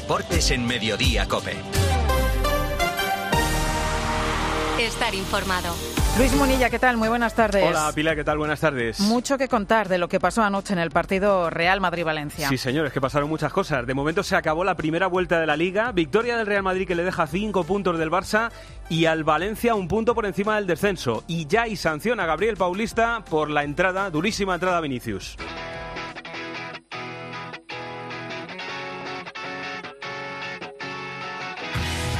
Deportes en Mediodía Cope. Estar informado. Luis Munilla, ¿qué tal? Muy buenas tardes. Hola, Pilar, ¿qué tal? Buenas tardes. Mucho que contar de lo que pasó anoche en el partido Real Madrid-Valencia. Sí, señores, que pasaron muchas cosas. De momento se acabó la primera vuelta de la Liga. Victoria del Real Madrid que le deja cinco puntos del Barça y al Valencia un punto por encima del descenso. Y ya hay sanción a Gabriel Paulista por la entrada, durísima entrada a Vinicius.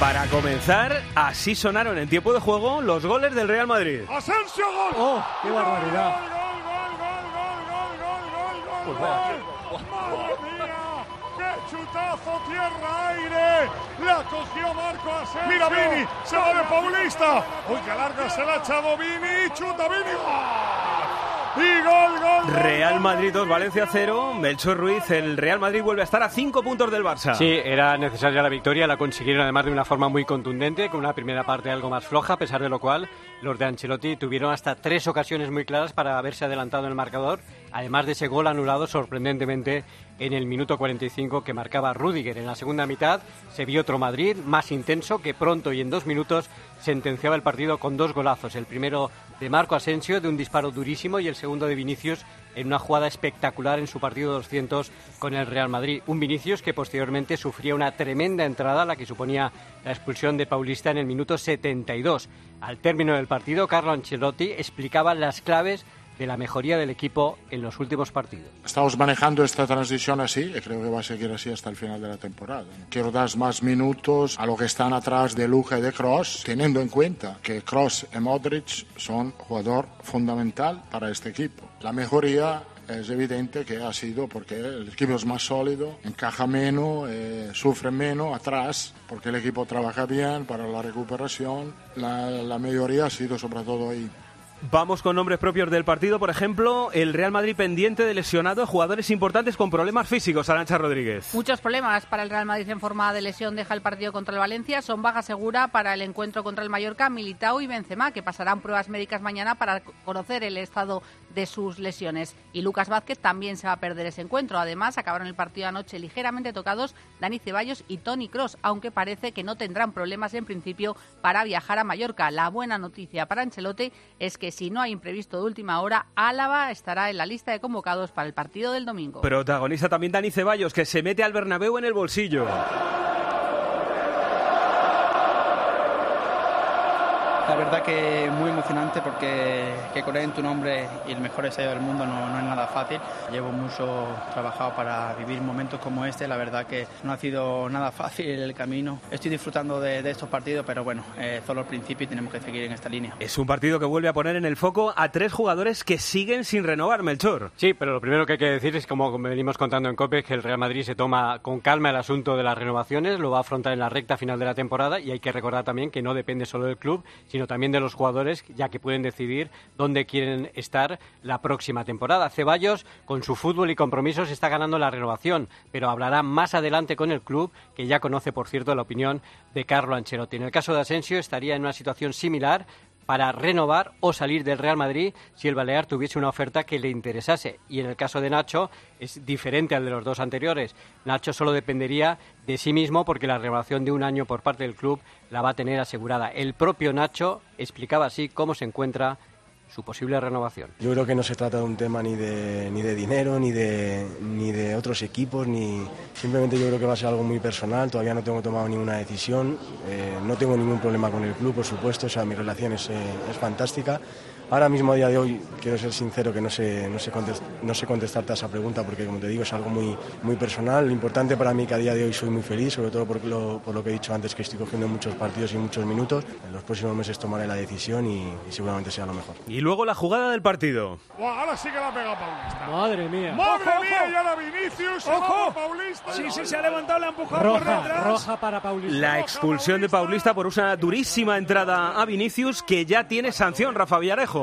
Para comenzar, así sonaron en tiempo de juego los goles del Real Madrid. Asensio, gol. ¡Oh, qué barbaridad! Gol, gol, gol, gol, ¡Madre mía! ¡Qué chutazo tierra-aire! La cogió Marco Asensio. Mira Vini, se va de Paulista. Uy, que larga se la ha echado Vini. Chuta Vini. Y gol, gol, Real Madrid gol, 2, Valencia 0. Melchor Ruiz, el Real Madrid vuelve a estar a 5 puntos del Barça. Sí, era necesaria la victoria, la consiguieron además de una forma muy contundente, con una primera parte algo más floja, a pesar de lo cual los de Ancelotti tuvieron hasta tres ocasiones muy claras para haberse adelantado en el marcador, además de ese gol anulado sorprendentemente en el minuto 45 que marcaba Rudiger. En la segunda mitad se vio otro Madrid más intenso que pronto y en dos minutos sentenciaba el partido con dos golazos. El primero de Marco Asensio de un disparo durísimo y el segundo de Vinicius en una jugada espectacular en su partido 200 con el Real Madrid. Un Vinicius que posteriormente sufría una tremenda entrada, la que suponía la expulsión de Paulista en el minuto 72. Al término del partido, Carlo Ancelotti explicaba las claves de la mejoría del equipo en los últimos partidos. Estamos manejando esta transición así y creo que va a seguir así hasta el final de la temporada. Quiero dar más minutos a los que están atrás de Luja y de Cross, teniendo en cuenta que Cross y Modric son jugador fundamental para este equipo. La mejoría es evidente que ha sido porque el equipo es más sólido, encaja menos, eh, sufre menos atrás, porque el equipo trabaja bien para la recuperación. La, la mayoría ha sido sobre todo ahí. Vamos con nombres propios del partido. Por ejemplo, el Real Madrid pendiente de lesionados, jugadores importantes con problemas físicos. Arancha Rodríguez. Muchos problemas para el Real Madrid en forma de lesión deja el partido contra el Valencia. Son baja segura para el encuentro contra el Mallorca, Militao y Benzema, que pasarán pruebas médicas mañana para conocer el estado de sus lesiones. Y Lucas Vázquez también se va a perder ese encuentro. Además, acabaron el partido anoche ligeramente tocados Dani Ceballos y Tony Cross, aunque parece que no tendrán problemas en principio para viajar a Mallorca. La buena noticia para Ancelotti es que si no hay imprevisto de última hora, Álava estará en la lista de convocados para el partido del domingo. Protagonista también Dani Ceballos, que se mete al Bernabéu en el bolsillo. La verdad que muy emocionante porque que correr en tu nombre y el mejor estadio del mundo no, no, es nada fácil. Llevo mucho trabajado para vivir momentos como este. La verdad que no ha sido nada fácil el camino. Estoy disfrutando de, de estos partidos, pero bueno, eh, solo el principio y tenemos que seguir en esta línea. Es un partido que vuelve a poner en el foco a tres jugadores que siguen sin renovar, Melchor. Sí, pero lo primero que hay que decir es, como venimos contando en COPE, que el Real Madrid se toma con calma el asunto de las renovaciones, lo va a afrontar en la recta final de la temporada y hay que recordar también que no depende solo del club, sino también de los jugadores, ya que pueden decidir dónde quieren estar la próxima temporada. Ceballos, con su fútbol y compromisos, está ganando la renovación, pero hablará más adelante con el club, que ya conoce, por cierto, la opinión de Carlo Ancelotti. En el caso de Asensio, estaría en una situación similar para renovar o salir del Real Madrid si el Balear tuviese una oferta que le interesase. Y en el caso de Nacho es diferente al de los dos anteriores. Nacho solo dependería de sí mismo porque la renovación de un año por parte del club la va a tener asegurada. El propio Nacho explicaba así cómo se encuentra su posible renovación. Yo creo que no se trata de un tema ni de, ni de dinero, ni de, ni de otros equipos, ni simplemente yo creo que va a ser algo muy personal, todavía no tengo tomado ninguna decisión, eh, no tengo ningún problema con el club, por supuesto, o sea, mi relación es, eh, es fantástica. Ahora mismo, a día de hoy, quiero ser sincero que no sé, no, sé contest, no sé contestarte a esa pregunta porque, como te digo, es algo muy, muy personal. Lo importante para mí que a día de hoy soy muy feliz, sobre todo por lo, por lo que he dicho antes, que estoy cogiendo muchos partidos y muchos minutos. En los próximos meses tomaré la decisión y, y seguramente sea lo mejor. Y luego la jugada del partido. Wow, ahora sí que la pega Paulista. Madre mía. Madre ojo, mía, ojo. y ahora Vinicius. Ojo. Paulista. Sí, sí, se ha levantado, le ha empujado roja, por detrás. Roja para Paulista. La expulsión de Paulista por una durísima entrada a Vinicius que ya tiene sanción, Rafa Villarejo.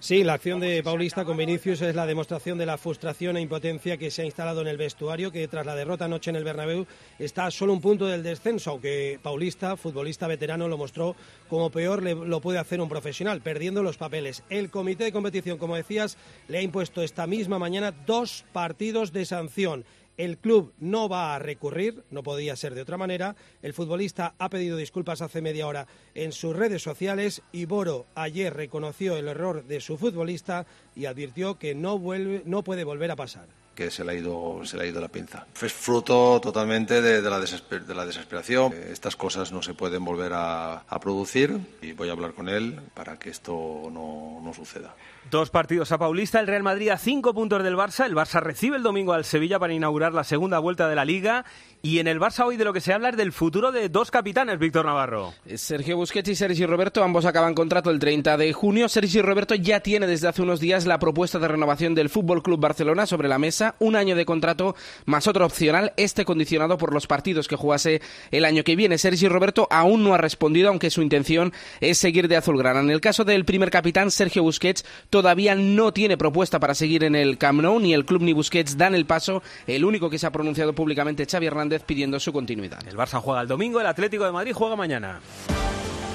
Sí, la acción de Paulista con Vinicius es la demostración de la frustración e impotencia que se ha instalado en el vestuario, que tras la derrota anoche en el Bernabéu está solo un punto del descenso, aunque Paulista, futbolista veterano, lo mostró como peor le, lo puede hacer un profesional, perdiendo los papeles. El comité de competición, como decías, le ha impuesto esta misma mañana dos partidos de sanción El club no va a recurrir, no podía ser de otra manera. El futbolista ha pedido disculpas hace media hora en sus redes sociales y Boro ayer reconoció el error de su futbolista y advirtió que no, vuelve, no puede volver a pasar que se le ha ido, se le ha ido la pinza. Es fruto totalmente de, la, de la, desesperación. Estas cosas no se pueden volver a, producir y voy a hablar con él para que esto no, no suceda. Dos partidos a Paulista, el Real Madrid a cinco puntos del Barça. El Barça recibe el domingo al Sevilla para inaugurar la segunda vuelta de la Liga. Y en el Barça hoy de lo que se habla es del futuro de dos capitanes, Víctor Navarro. Sergio Busquets y Sergio Roberto, ambos acaban contrato el 30 de junio. Sergio Roberto ya tiene desde hace unos días la propuesta de renovación del Fútbol Club Barcelona sobre la mesa. Un año de contrato más otro opcional, este condicionado por los partidos que jugase el año que viene. Sergio Roberto aún no ha respondido, aunque su intención es seguir de azulgrana. En el caso del primer capitán, Sergio Busquets, todavía no tiene propuesta para seguir en el Camp Nou. Ni el club ni Busquets dan el paso. El único que se ha pronunciado públicamente, Xavi Hernández pidiendo su continuidad. El Barça juega el domingo, el Atlético de Madrid juega mañana.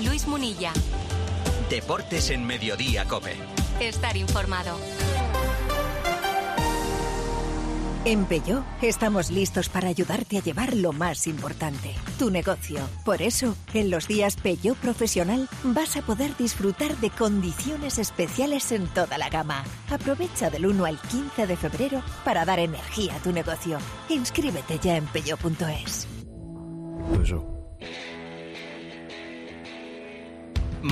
Luis Munilla. Deportes en Mediodía, Cope. Estar informado. En Peyo estamos listos para ayudarte a llevar lo más importante, tu negocio. Por eso, en los días Peyo Profesional vas a poder disfrutar de condiciones especiales en toda la gama. Aprovecha del 1 al 15 de febrero para dar energía a tu negocio. Inscríbete ya en peyo.es.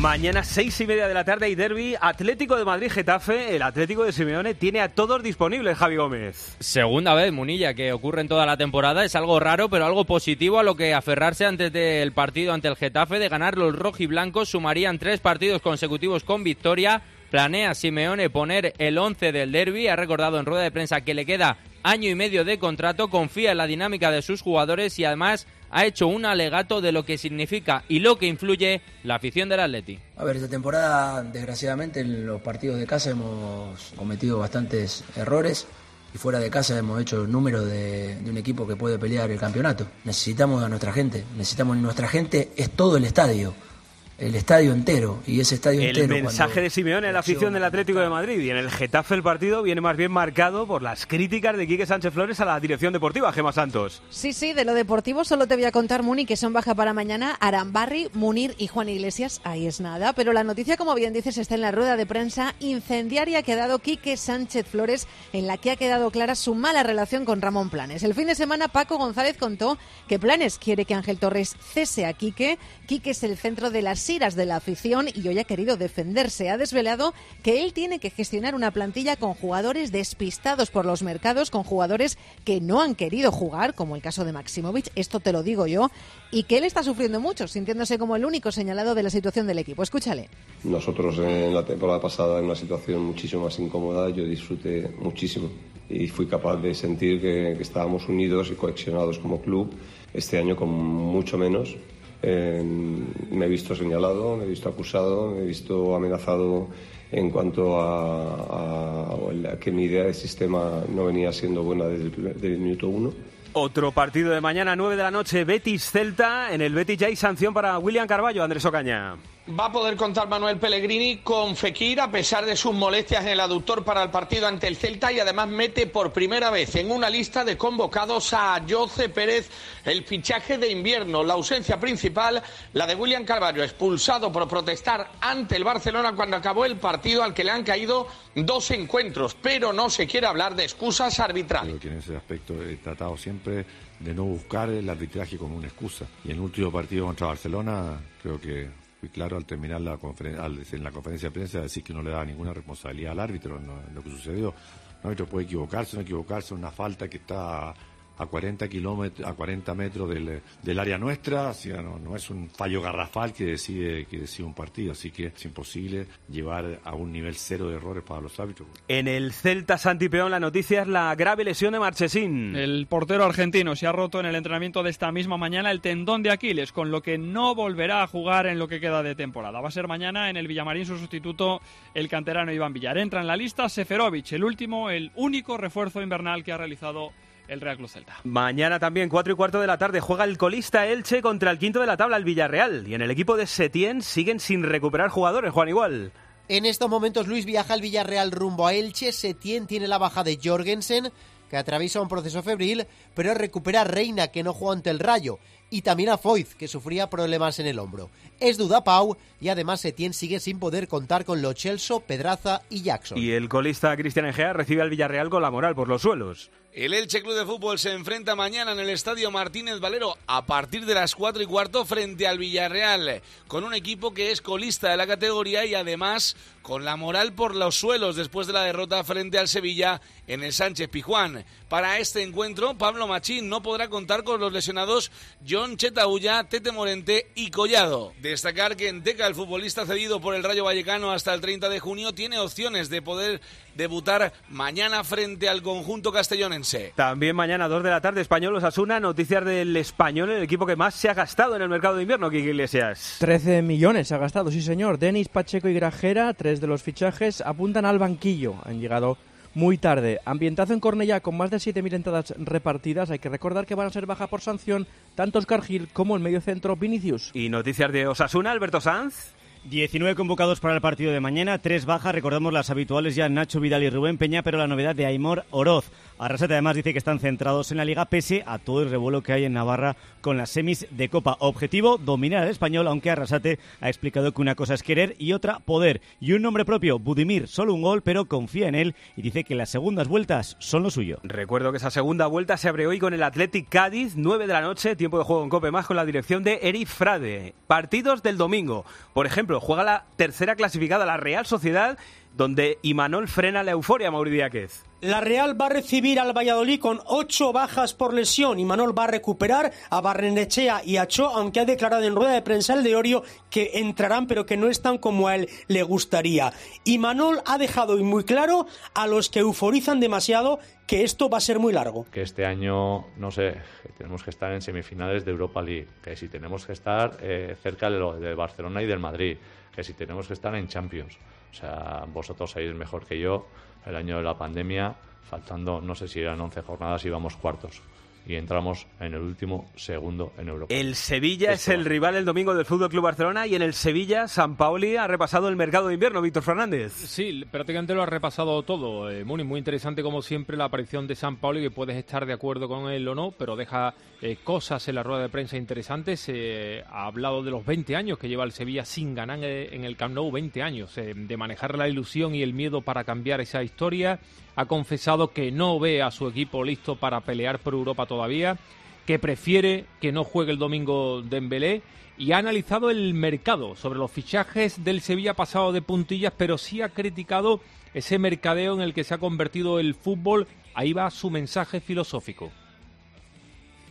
Mañana seis y media de la tarde y derby Atlético de Madrid-Getafe. El Atlético de Simeone tiene a todos disponibles, Javi Gómez. Segunda vez, Munilla, que ocurre en toda la temporada. Es algo raro, pero algo positivo a lo que aferrarse antes del partido ante el Getafe. De ganar los rojiblancos sumarían tres partidos consecutivos con victoria. Planea Simeone poner el 11 del derby. Ha recordado en rueda de prensa que le queda año y medio de contrato. Confía en la dinámica de sus jugadores y además ha hecho un alegato de lo que significa y lo que influye la afición del Atleti. A ver, esta temporada, desgraciadamente, en los partidos de casa hemos cometido bastantes errores y fuera de casa hemos hecho el número de, de, un equipo que puede pelear el campeonato. Necesitamos a nuestra gente, necesitamos nuestra gente, es todo el estadio el estadio entero y ese estadio el entero. El mensaje de Simeone en la afición del Atlético de Madrid y en el Getafe el partido viene más bien marcado por las críticas de Quique Sánchez Flores a la dirección deportiva, Gema Santos. Sí, sí, de lo deportivo solo te voy a contar, Muni, que son baja para mañana Arambarri, Munir y Juan Iglesias. Ahí es nada. Pero la noticia, como bien dices, está en la rueda de prensa incendiaria que ha dado Quique Sánchez Flores, en la que ha quedado clara su mala relación con Ramón Planes. El fin de semana, Paco González contó que Planes quiere que Ángel Torres cese a Quique. Quique es el centro de las iras de la afición y hoy ha querido defenderse. Ha desvelado que él tiene que gestionar una plantilla con jugadores despistados por los mercados, con jugadores que no han querido jugar, como el caso de Maximovic, esto te lo digo yo, y que él está sufriendo mucho, sintiéndose como el único señalado de la situación del equipo. Escúchale. Nosotros en la temporada pasada en una situación muchísimo más incómoda, yo disfruté muchísimo y fui capaz de sentir que, que estábamos unidos y cohesionados como club. Este año con mucho menos, me he visto señalado, me he visto acusado, me he visto amenazado en cuanto a, que mi idea de sistema no venía siendo buena desde el, minuto uno. Otro partido de mañana, 9 de la noche, Betis-Celta. En el Betis ya hay sanción para William Carballo, Andrés Ocaña. Va a poder contar Manuel Pellegrini con Fekir a pesar de sus molestias en el aductor para el partido ante el Celta y además mete por primera vez en una lista de convocados a Jose Pérez el fichaje de invierno. La ausencia principal, la de William Carvalho, expulsado por protestar ante el Barcelona cuando acabó el partido al que le han caído dos encuentros, pero no se quiere hablar de excusas arbitrales. En ese aspecto he tratado siempre de no buscar el arbitraje como una excusa. Y el último partido contra Barcelona creo que fui claro al terminar la en la conferencia de prensa decir que no le daba ninguna responsabilidad al árbitro en lo que sucedió. El árbitro puede equivocarse, no equivocarse, una falta que está a 40 kilómetros, a 40 metros del, del área nuestra, o sea, no, no, es un fallo garrafal que decide, que decide un partido, así que es imposible llevar a un nivel cero de errores para los árbitros. En el Celta Santipeón la noticia es la grave lesión de Marchesín. El portero argentino se ha roto en el entrenamiento de esta misma mañana el tendón de Aquiles, con lo que no volverá a jugar en lo que queda de temporada. Va a ser mañana en el Villamarín su sustituto, el canterano Iván Villar. Entra en la lista Seferovic, el último, el único refuerzo invernal que ha realizado el Real Club Celta. Mañana también, 4 y cuarto de la tarde, juega el colista Elche contra el quinto de la tabla, el Villarreal. Y en el equipo de Setién siguen sin recuperar jugadores, Juan Igual. En estos momentos Luis viaja al Villarreal rumbo a Elche, Setién tiene la baja de Jorgensen que atraviesa un proceso febril, pero recupera a Reina, que no jugó ante el Rayo, y también a Foyz, que sufría problemas en el hombro. Es duda Pau y además Setién sigue sin poder contar con Lo Celso, Pedraza y Jackson. Y el colista Cristian Egea recibe al Villarreal con la moral por los suelos. El Elche Club de Fútbol se enfrenta mañana en el Estadio Martínez Valero a partir de las 4 y cuarto frente al Villarreal, con un equipo que es colista de la categoría y además con la moral por los suelos después de la derrota frente al Sevilla en el Sánchez Pijuán. Para este encuentro, Pablo Machín no podrá contar con los lesionados John Chetaulla, Tete Morente y Collado. Destacar que en Teca, el futbolista cedido por el Rayo Vallecano hasta el 30 de junio, tiene opciones de poder debutar mañana frente al conjunto castellonense. También mañana, 2 de la tarde, Español Osasuna, noticias del Español, el equipo que más se ha gastado en el mercado de invierno, Kiki Iglesias. 13 millones se ha gastado, sí señor. Denis, Pacheco y Grajera, tres de los fichajes, apuntan al banquillo. Han llegado muy tarde. Ambientazo en Cornellá con más de 7.000 entradas repartidas. Hay que recordar que van a ser baja por sanción tanto Oscar Gil como el mediocentro Vinicius. Y noticias de Osasuna, Alberto Sanz. 19 convocados para el partido de mañana, tres bajas, recordamos las habituales ya Nacho Vidal y Rubén Peña, pero la novedad de Aymor Oroz. Arrasate además dice que están centrados en la liga pese a todo el revuelo que hay en Navarra con las semis de Copa. Objetivo, dominar al español, aunque Arrasate ha explicado que una cosa es querer y otra poder. Y un nombre propio, Budimir, solo un gol, pero confía en él y dice que las segundas vueltas son lo suyo. Recuerdo que esa segunda vuelta se abre hoy con el Athletic Cádiz, 9 de la noche, tiempo de juego en Cope más con la dirección de Eric Frade. Partidos del domingo. Por ejemplo, juega la tercera clasificada, la Real Sociedad, donde Imanol frena la euforia, Mauricio Díaz. La Real va a recibir al Valladolid con ocho bajas por lesión. y Manol va a recuperar a Barrenechea y a Cho, aunque ha declarado en rueda de prensa el de Orio que entrarán, pero que no están como a él le gustaría. Y Manol ha dejado muy claro a los que euforizan demasiado que esto va a ser muy largo. Que este año, no sé, tenemos que estar en semifinales de Europa League, que si tenemos que estar eh, cerca de, lo, de Barcelona y del Madrid, que si tenemos que estar en Champions. O sea, vosotros sabéis mejor que yo el año de la pandemia, faltando, no sé si eran 11 jornadas, íbamos cuartos y entramos en el último segundo en Europa. El Sevilla es el rival el domingo del Fútbol Club Barcelona y en el Sevilla San Paoli ha repasado el mercado de invierno. Víctor Fernández. Sí, prácticamente lo ha repasado todo. Eh, muy, muy interesante como siempre la aparición de San Paoli, que puedes estar de acuerdo con él o no, pero deja eh, cosas en la rueda de prensa interesantes. Se ha hablado de los 20 años que lleva el Sevilla sin ganar en el Camp Nou, 20 años, eh, de manejar la ilusión y el miedo para cambiar esa historia ha confesado que no ve a su equipo listo para pelear por Europa todavía, que prefiere que no juegue el domingo Dembélé y ha analizado el mercado sobre los fichajes del Sevilla pasado de puntillas, pero sí ha criticado ese mercadeo en el que se ha convertido el fútbol. Ahí va su mensaje filosófico.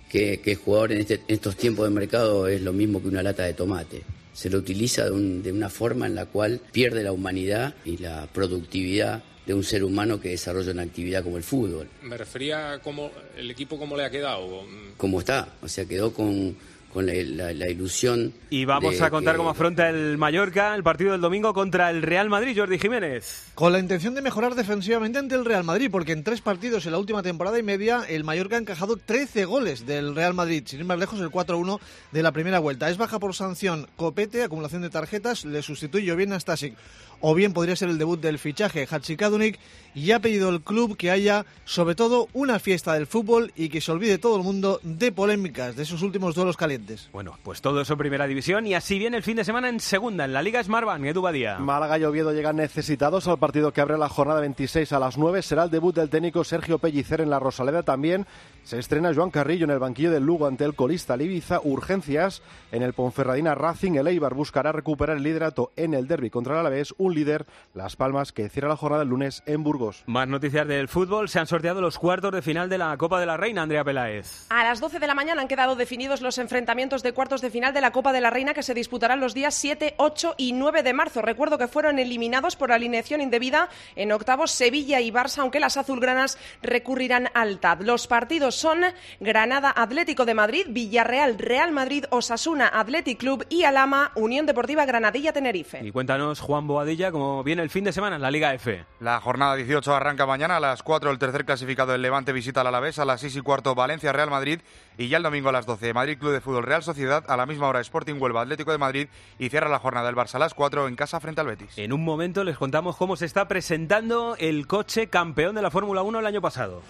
Que, que jugador este, en, estos tiempos de mercado es lo mismo que una lata de tomate. Se lo utiliza de, de una forma en la cual pierde la humanidad y la productividad de un ser humano que desarrolla una actividad como el fútbol. Me refería a cómo el equipo cómo le ha quedado. Cómo está, o sea, quedó con, con la, ilusión. Y vamos a contar cómo afronta el Mallorca el partido del domingo contra el Real Madrid, Jordi Jiménez. Con la intención de mejorar defensivamente ante el Real Madrid, porque en tres partidos en la última temporada y media el Mallorca ha encajado 13 goles del Real Madrid, sin ir más lejos el 4-1 de la primera vuelta. Es baja por sanción Copete, acumulación de tarjetas, le sustituye bien a Stasic o bien podría ser el debut del fichaje Hatzikadunik y ha pedido el club que haya sobre todo una fiesta del fútbol y que se olvide todo el mundo de polémicas de sus últimos duelos calientes. Bueno, pues todo eso en primera división y así viene el fin de semana en segunda, en la Liga Smartbank, Edu Badía. Málaga y Oviedo llegan necesitados al partido que abre la jornada 26 a las 9. Será el debut del técnico Sergio Pellicer en la Rosaleda también. Se estrena Joan Carrillo en el banquillo del Lugo ante el colista Libiza. Urgencias en el Ponferradina Racing. El Eibar buscará recuperar el liderato en el derby contra el Alavés. Un líder, Las Palmas, que cierra la jornada el lunes en Burgos. Más noticias del fútbol. Se han sorteado los cuartos de final de la Copa de la Reina, Andrea Peláez. A las 12 de la mañana han quedado definidos los enfrentamientos de cuartos de final de la Copa de la Reina que se disputarán los días 7, 8 y 9 de marzo. Recuerdo que fueron eliminados por alineación indebida en octavos Sevilla y Barça, aunque las azulgranas recurrirán al TAD. Los partidos son Granada Atlético de Madrid, Villarreal Real Madrid, Osasuna Athletic Club y Alama Unión Deportiva Granadilla Tenerife. Y cuéntanos, Juan Boadilla, cómo viene el fin de semana en la Liga F. La jornada 18 arranca mañana a las 4 el tercer clasificado el Levante visita al Alavés, a las 6 y cuarto Valencia Real Madrid y ya el domingo a las 12 Madrid Club de Fútbol Real Sociedad, a la misma hora Sporting Huelva Atlético de Madrid y cierra la jornada el Barça a las 4 en casa frente al Betis. En un momento les contamos cómo se está presentando el coche campeón de la Fórmula 1 el año pasado.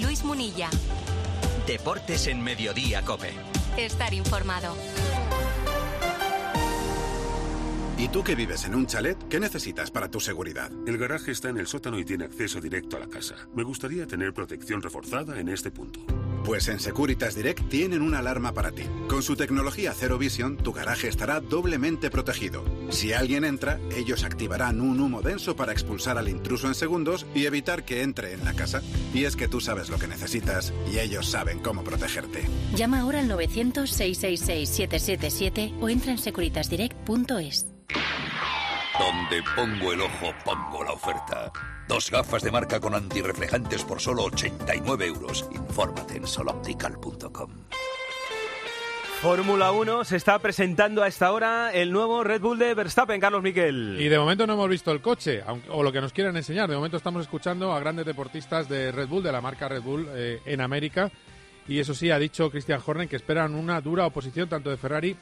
Luis Munilla. Deportes en Mediodía, Cope. Estar informado. ¿Y tú que vives en un chalet? ¿Qué necesitas para tu seguridad? El garaje está en el sótano y tiene acceso directo a la casa. Me gustaría tener protección reforzada en este punto. Pues en Securitas Direct tienen una alarma para ti. Con su tecnología Zero Vision, tu garaje estará doblemente protegido. Si alguien entra, ellos activarán un humo denso para expulsar al intruso en segundos y evitar que entre en la casa. Y es que tú sabes lo que necesitas y ellos saben cómo protegerte. Llama ahora al 900-666-777 o entra en securitasdirect.es. Donde pongo el ojo, pongo la oferta. Dos gafas de marca con antirreflejantes por solo 89 euros. Infórmate en soloptical.com. Fórmula 1 se está presentando a esta hora el nuevo Red Bull de Verstappen, Carlos Miquel. Y de momento no hemos visto el coche, aunque- o lo que nos quieran enseñar. De momento estamos escuchando a grandes deportistas de Red Bull, de la marca Red Bull eh, en América. Y eso sí, ha dicho Christian Horner que esperan una dura oposición tanto de Ferrari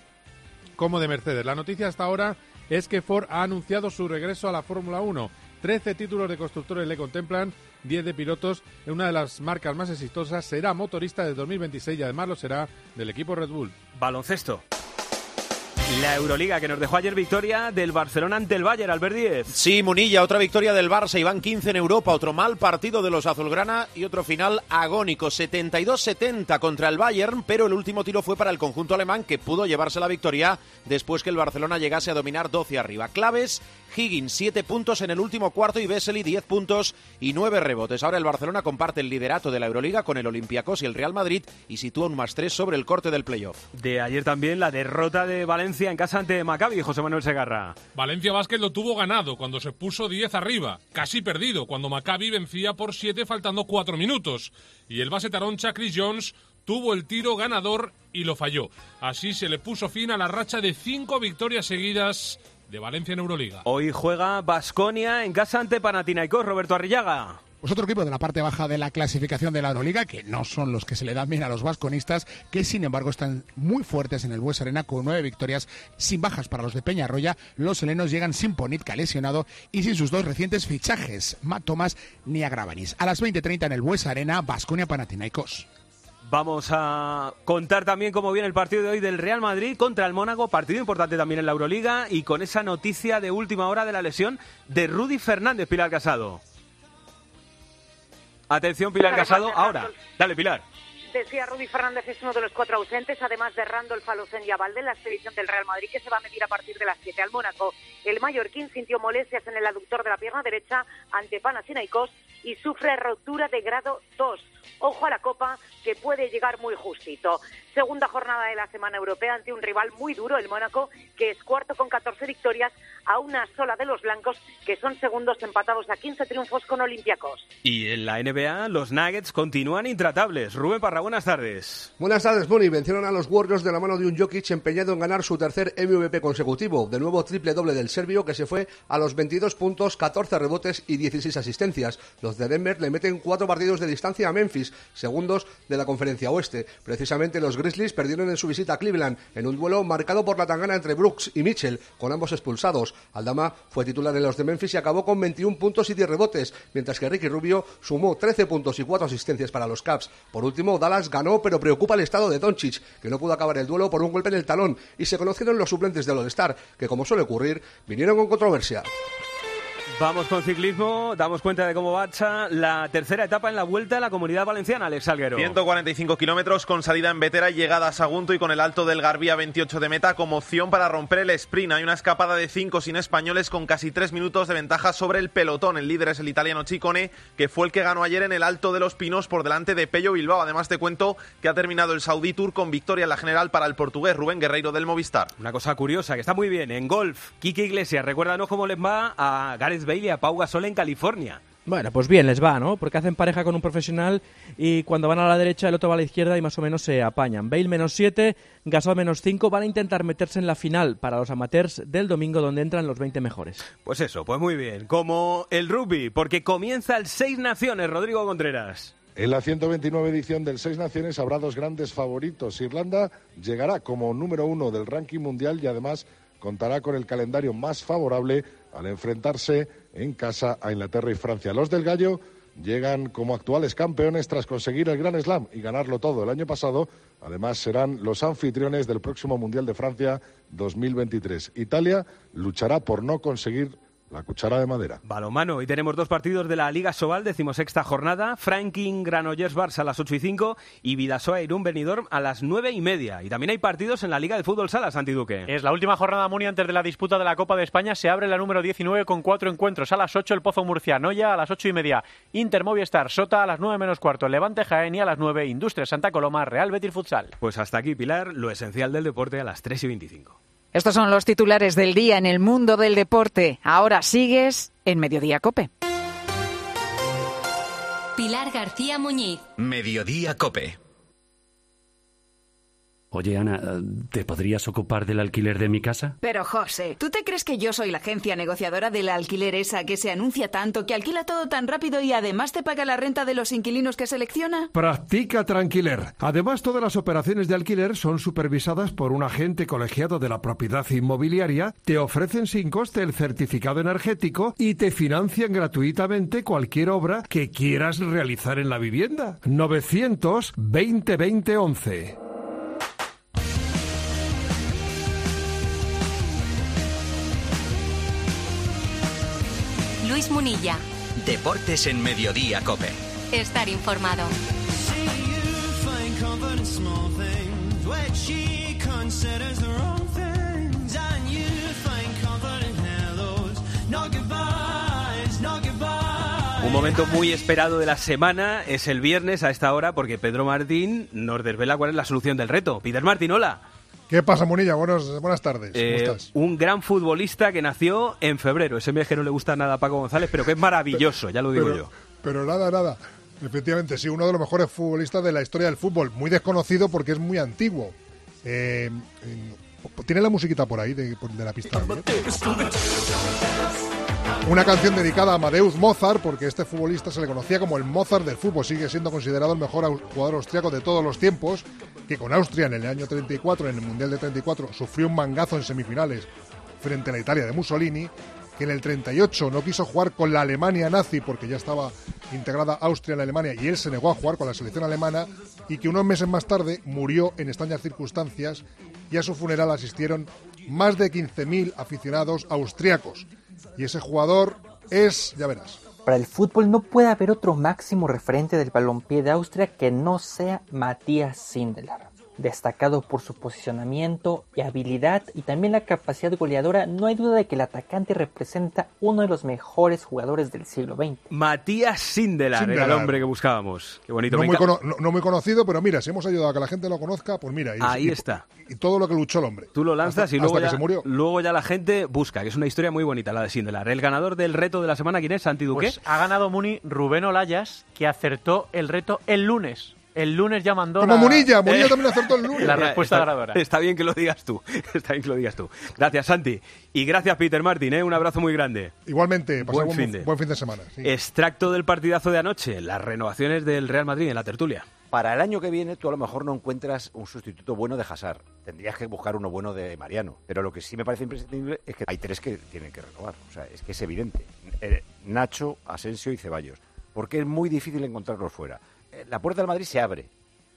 como de Mercedes. La noticia hasta ahora es que Ford ha anunciado su regreso a la Fórmula 1. 13 títulos de constructores le contemplan, 10 de pilotos. Una de las marcas más exitosas será motorista de 2026 y además lo será del equipo Red Bull. Baloncesto. La Euroliga que nos dejó ayer victoria del Barcelona ante el Bayern, Albert Díez. Sí, Munilla, otra victoria del Barça y van 15 en Europa, otro mal partido de los azulgrana y otro final agónico, 72-70 contra el Bayern, pero el último tiro fue para el conjunto alemán que pudo llevarse la victoria después que el Barcelona llegase a dominar 12 arriba. Claves, Higgins 7 puntos en el último cuarto y Vesely 10 puntos y 9 rebotes. Ahora el Barcelona comparte el liderato de la Euroliga con el Olympiacos y el Real Madrid y sitúa un más 3 sobre el corte del playoff. De ayer también la derrota de Valencia en casa ante Maccabi, José Manuel Segarra. Valencia Basket lo tuvo ganado cuando se puso 10 arriba, casi perdido cuando Maccabi vencía por 7 faltando 4 minutos. Y el base taroncha Chris Jones tuvo el tiro ganador y lo falló. Así se le puso fin a la racha de 5 victorias seguidas de Valencia en Euroliga. Hoy juega Basconia en casa ante Panathinaikos, Roberto Arrillaga. Pues otro equipo de la parte baja de la clasificación de la Euroliga, que no son los que se le dan bien a los vasconistas, que sin embargo están muy fuertes en el Bues Arena con nueve victorias sin bajas para los de Peñarroya. Los helenos llegan sin Ponitka lesionado y sin sus dos recientes fichajes, Matt Thomas ni Agravanis. A las 20.30 en el Bues Arena, Basconia Panathinaikos. Vamos a contar también cómo viene el partido de hoy del Real Madrid contra el Mónaco, partido importante también en la Euroliga y con esa noticia de última hora de la lesión de Rudy Fernández, Pilar Casado. Atención, Pilar Casado, ahora. Dale, Pilar. Decía Rudy Fernández es uno de los cuatro ausentes, además de Randolph Falocen y Avalde, la expedición del Real Madrid que se va a medir a partir de las 7 al Mónaco. El mallorquín sintió molestias en el aductor de la pierna derecha ante Panathinaikos y sufre rotura de grado 2. Ojo a la copa que puede llegar muy justito. Segunda jornada de la semana europea ante un rival muy duro, el Mónaco, que es cuarto con 14 victorias a una sola de los blancos, que son segundos empatados a 15 triunfos con Olympiacos. Y en la NBA, los Nuggets continúan intratables. Rubén Parra, buenas tardes. Buenas tardes, Moni. Vencieron a los Warriors de la mano de un Jokic empeñado en ganar su tercer MVP consecutivo. De nuevo triple doble del serbio que se fue a los 22 puntos, 14 rebotes y 16 asistencias. Los de Denver le meten cuatro partidos de distancia a Memphis, segundos de la conferencia oeste. Precisamente los Grizzlies perdieron en su visita a Cleveland en un duelo marcado por la tangana entre Brooks y Mitchell, con ambos expulsados. Aldama fue titular en los de Memphis y acabó con 21 puntos y 10 rebotes, mientras que Ricky Rubio sumó 13 puntos y 4 asistencias para los Caps. Por último, Dallas ganó, pero preocupa el estado de Doncic, que no pudo acabar el duelo por un golpe en el talón, y se conocieron los suplentes del All-Star, que como suele ocurrir, vinieron con controversia. Vamos con ciclismo, damos cuenta de cómo va la tercera etapa en la vuelta a la comunidad valenciana, Alex Salguero. 145 kilómetros con salida en Vetera y llegada a Sagunto y con el alto del Garbía 28 de meta como opción para romper el sprint. Hay una escapada de 5 sin españoles con casi 3 minutos de ventaja sobre el pelotón. El líder es el italiano Chicone, que fue el que ganó ayer en el alto de los Pinos por delante de Pello Bilbao. Además te cuento que ha terminado el Saudi Tour con victoria en la general para el portugués Rubén Guerreiro del Movistar. Una cosa curiosa, que está muy bien, en golf, Kike Iglesias, recuérdanos cómo les va a Gareth Bailey y a Pau Gasol en California. Bueno, pues bien, les va, ¿no? Porque hacen pareja con un profesional y cuando van a la derecha el otro va a la izquierda y más o menos se apañan. Bale menos 7, Gasol menos 5 van a intentar meterse en la final para los amateurs del domingo donde entran los 20 mejores. Pues eso, pues muy bien. Como el rugby, porque comienza el Seis Naciones, Rodrigo Contreras. En la 129 edición del Seis Naciones habrá dos grandes favoritos. Irlanda llegará como número uno del ranking mundial y además contará con el calendario más favorable al enfrentarse en casa a Inglaterra y Francia. Los del Gallo llegan como actuales campeones tras conseguir el Gran Slam y ganarlo todo el año pasado. Además, serán los anfitriones del próximo Mundial de Francia 2023. Italia luchará por no conseguir la cuchara de madera. Balomano, y tenemos dos partidos de la Liga Sobal, decimosexta jornada. Franklin Granollers Barça a las 8 y 5 y Vidasoa Irún Benidorm a las 9 y media. Y también hay partidos en la Liga de Fútbol Sala, Santiduque. Es la última jornada, Muni, antes de la disputa de la Copa de España. Se abre la número 19 con cuatro encuentros. A las 8 el Pozo Murcia, Noya a las 8 y media. Inter Movistar, Sota a las 9 menos cuarto. Levante Jaén y a las 9 Industria Santa Coloma, Real Betis Futsal. Pues hasta aquí, Pilar, lo esencial del deporte a las 3 y 25. Estos son los titulares del día en el mundo del deporte. Ahora sigues en Mediodía Cope. Pilar García Muñiz. Mediodía Cope. Oye, Ana, ¿te podrías ocupar del alquiler de mi casa? Pero José, ¿tú te crees que yo soy la agencia negociadora del alquiler esa que se anuncia tanto, que alquila todo tan rápido y además te paga la renta de los inquilinos que selecciona? Practica Tranquiler. Además, todas las operaciones de alquiler son supervisadas por un agente colegiado de la propiedad inmobiliaria, te ofrecen sin coste el certificado energético y te financian gratuitamente cualquier obra que quieras realizar en la vivienda. 920 20 11. Luis Munilla. Deportes en Mediodía Cope. Estar informado. Un momento muy esperado de la semana es el viernes a esta hora porque Pedro Martín nos desvela cuál es la solución del reto. Peter Martín, hola. ¿Qué pasa, Monilla? Buenos, buenas tardes. ¿Cómo Eh, estás? un gran futbolista que nació en febrero. Ese mes que no le gusta nada a Paco González, pero que es maravilloso, ya lo digo pero, yo. Pero nada, nada. Efectivamente, sí, uno de los mejores futbolistas de la historia del fútbol. Muy desconocido porque es muy antiguo. Eh, en- ¿Tiene la musiquita por ahí de, de la pista? Una canción dedicada a Amadeus Mozart, porque este futbolista se le conocía como el Mozart del fútbol. Sigue siendo considerado el mejor jugador austriaco de todos los tiempos, que con Austria en el año 34, en el Mundial de 34, sufrió un mangazo en semifinales frente a la Italia de Mussolini, que en el 38 no quiso jugar con la Alemania nazi porque ya estaba integrada Austria en la Alemania y él se negó a jugar con la selección alemana y que unos meses más tarde murió en extrañas circunstancias y a su funeral asistieron más de 15.000 aficionados austriacos. Y ese jugador es, ya verás, Para el fútbol no puede haber otro máximo referente del balompié de Austria que no sea Matías Sindelar. Destacado por su posicionamiento y habilidad y también la capacidad goleadora, no hay duda de que el atacante representa uno de los mejores jugadores del siglo XX. Matías Sindelar, era el Sindelar. hombre que buscábamos. Qué bonito. no muy, enca- cono- no- no muy conocido, pero mira, si hemos ayudado a que la gente lo conozca, pues mira. Y, Ahí y- está. Y todo lo que luchó el hombre. Tú lo lanzas Hasta- y luego hasta ya, que se murió. luego ya la gente busca, que es una historia muy bonita la de Sindelar. El ganador del reto de la semana, ¿quién es? Santi Duque. Pues ha ganado Muni Rubén Olayas, que acertó el reto el lunes. El lunes ya mandó Como la- Munilla, Munilla Eh, también acertó el lunes. La respuesta está, ganadora. Está bien que lo digas tú. Está bien que lo digas tú. Gracias, Santi. Y gracias, Peter Martin. ¿eh? Un abrazo muy grande. Igualmente, Buen buen, fin de. buen fin de semana. sí. Extracto del partidazo de anoche. Las renovaciones del Real Madrid en la tertulia. Para el año que viene tú a lo mejor no encuentras un sustituto bueno de Hazard. Tendrías que buscar uno bueno de Mariano. Pero lo que sí me parece imprescindible es que hay tres que tienen que renovar. O sea, es que es evidente. Eh, Nacho, Asensio y Ceballos. Porque es muy difícil encontrarlos fuera. La puerta del Madrid se abre.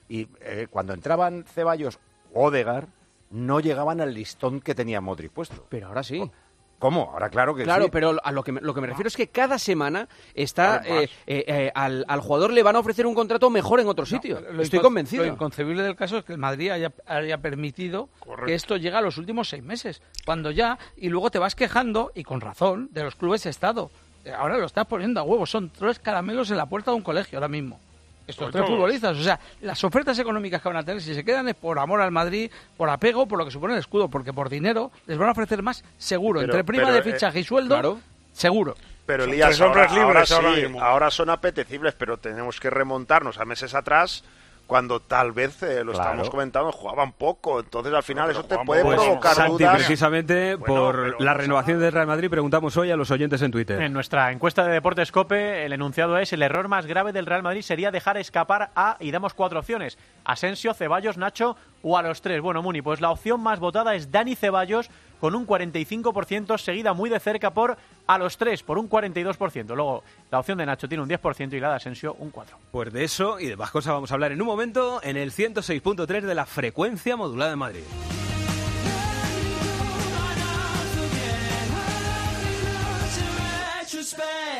Y eh, cuando entraban Ceballos o Odegar, no llegaban al listón que tenía Modric puesto. Pero ahora sí. ¿Cómo? Ahora claro que Claro, sí. pero a lo que me, lo que me refiero es que cada semana está eh, eh, eh, al, al jugador le van a ofrecer un contrato mejor en otro sitio. Lo Estoy convencido. Lo inconcebible del caso es que el Madrid haya, haya permitido que esto llegue a los últimos seis meses. Cuando ya, y luego te vas quejando, y con razón, de los clubes Estado. Eh, Ahora lo estás poniendo a huevo. Son tres caramelos en la puerta de un colegio ahora mismo. Estos tres futbolistas. O sea, las ofertas económicas que van a tener, si se quedan es por amor al Madrid, por apego, por lo que supone el escudo, porque por dinero les van a ofrecer más seguro. Pero- Entre prima pero, de eh, fichaje y sueldo, claro. seguro. Pero Elías, ahora, ahora sí, ahora son apetecibles, pero tenemos que remontarnos a meses atrás cuando tal vez, eh, lo Claro. estábamos comentando, jugaban poco. Entonces al final eso te puede provocar Santi, dudas. precisamente por la renovación del Real Madrid, preguntamos hoy a los oyentes en Twitter. En nuestra encuesta de Deportes Cope, el enunciado es el error más grave del Real Madrid sería dejar escapar a, y damos cuatro opciones, Asensio, Ceballos, Nacho o a los tres. Bueno, Muni, pues la opción más votada es Dani Ceballos con un 45%, seguida muy de cerca por a los tres, por un 42%. Luego la opción de Nacho tiene un 10% y la de Asensio un 4%. Pues de eso y de más cosas vamos a hablar en un momento en el 106.3 de la frecuencia modulada de Madrid.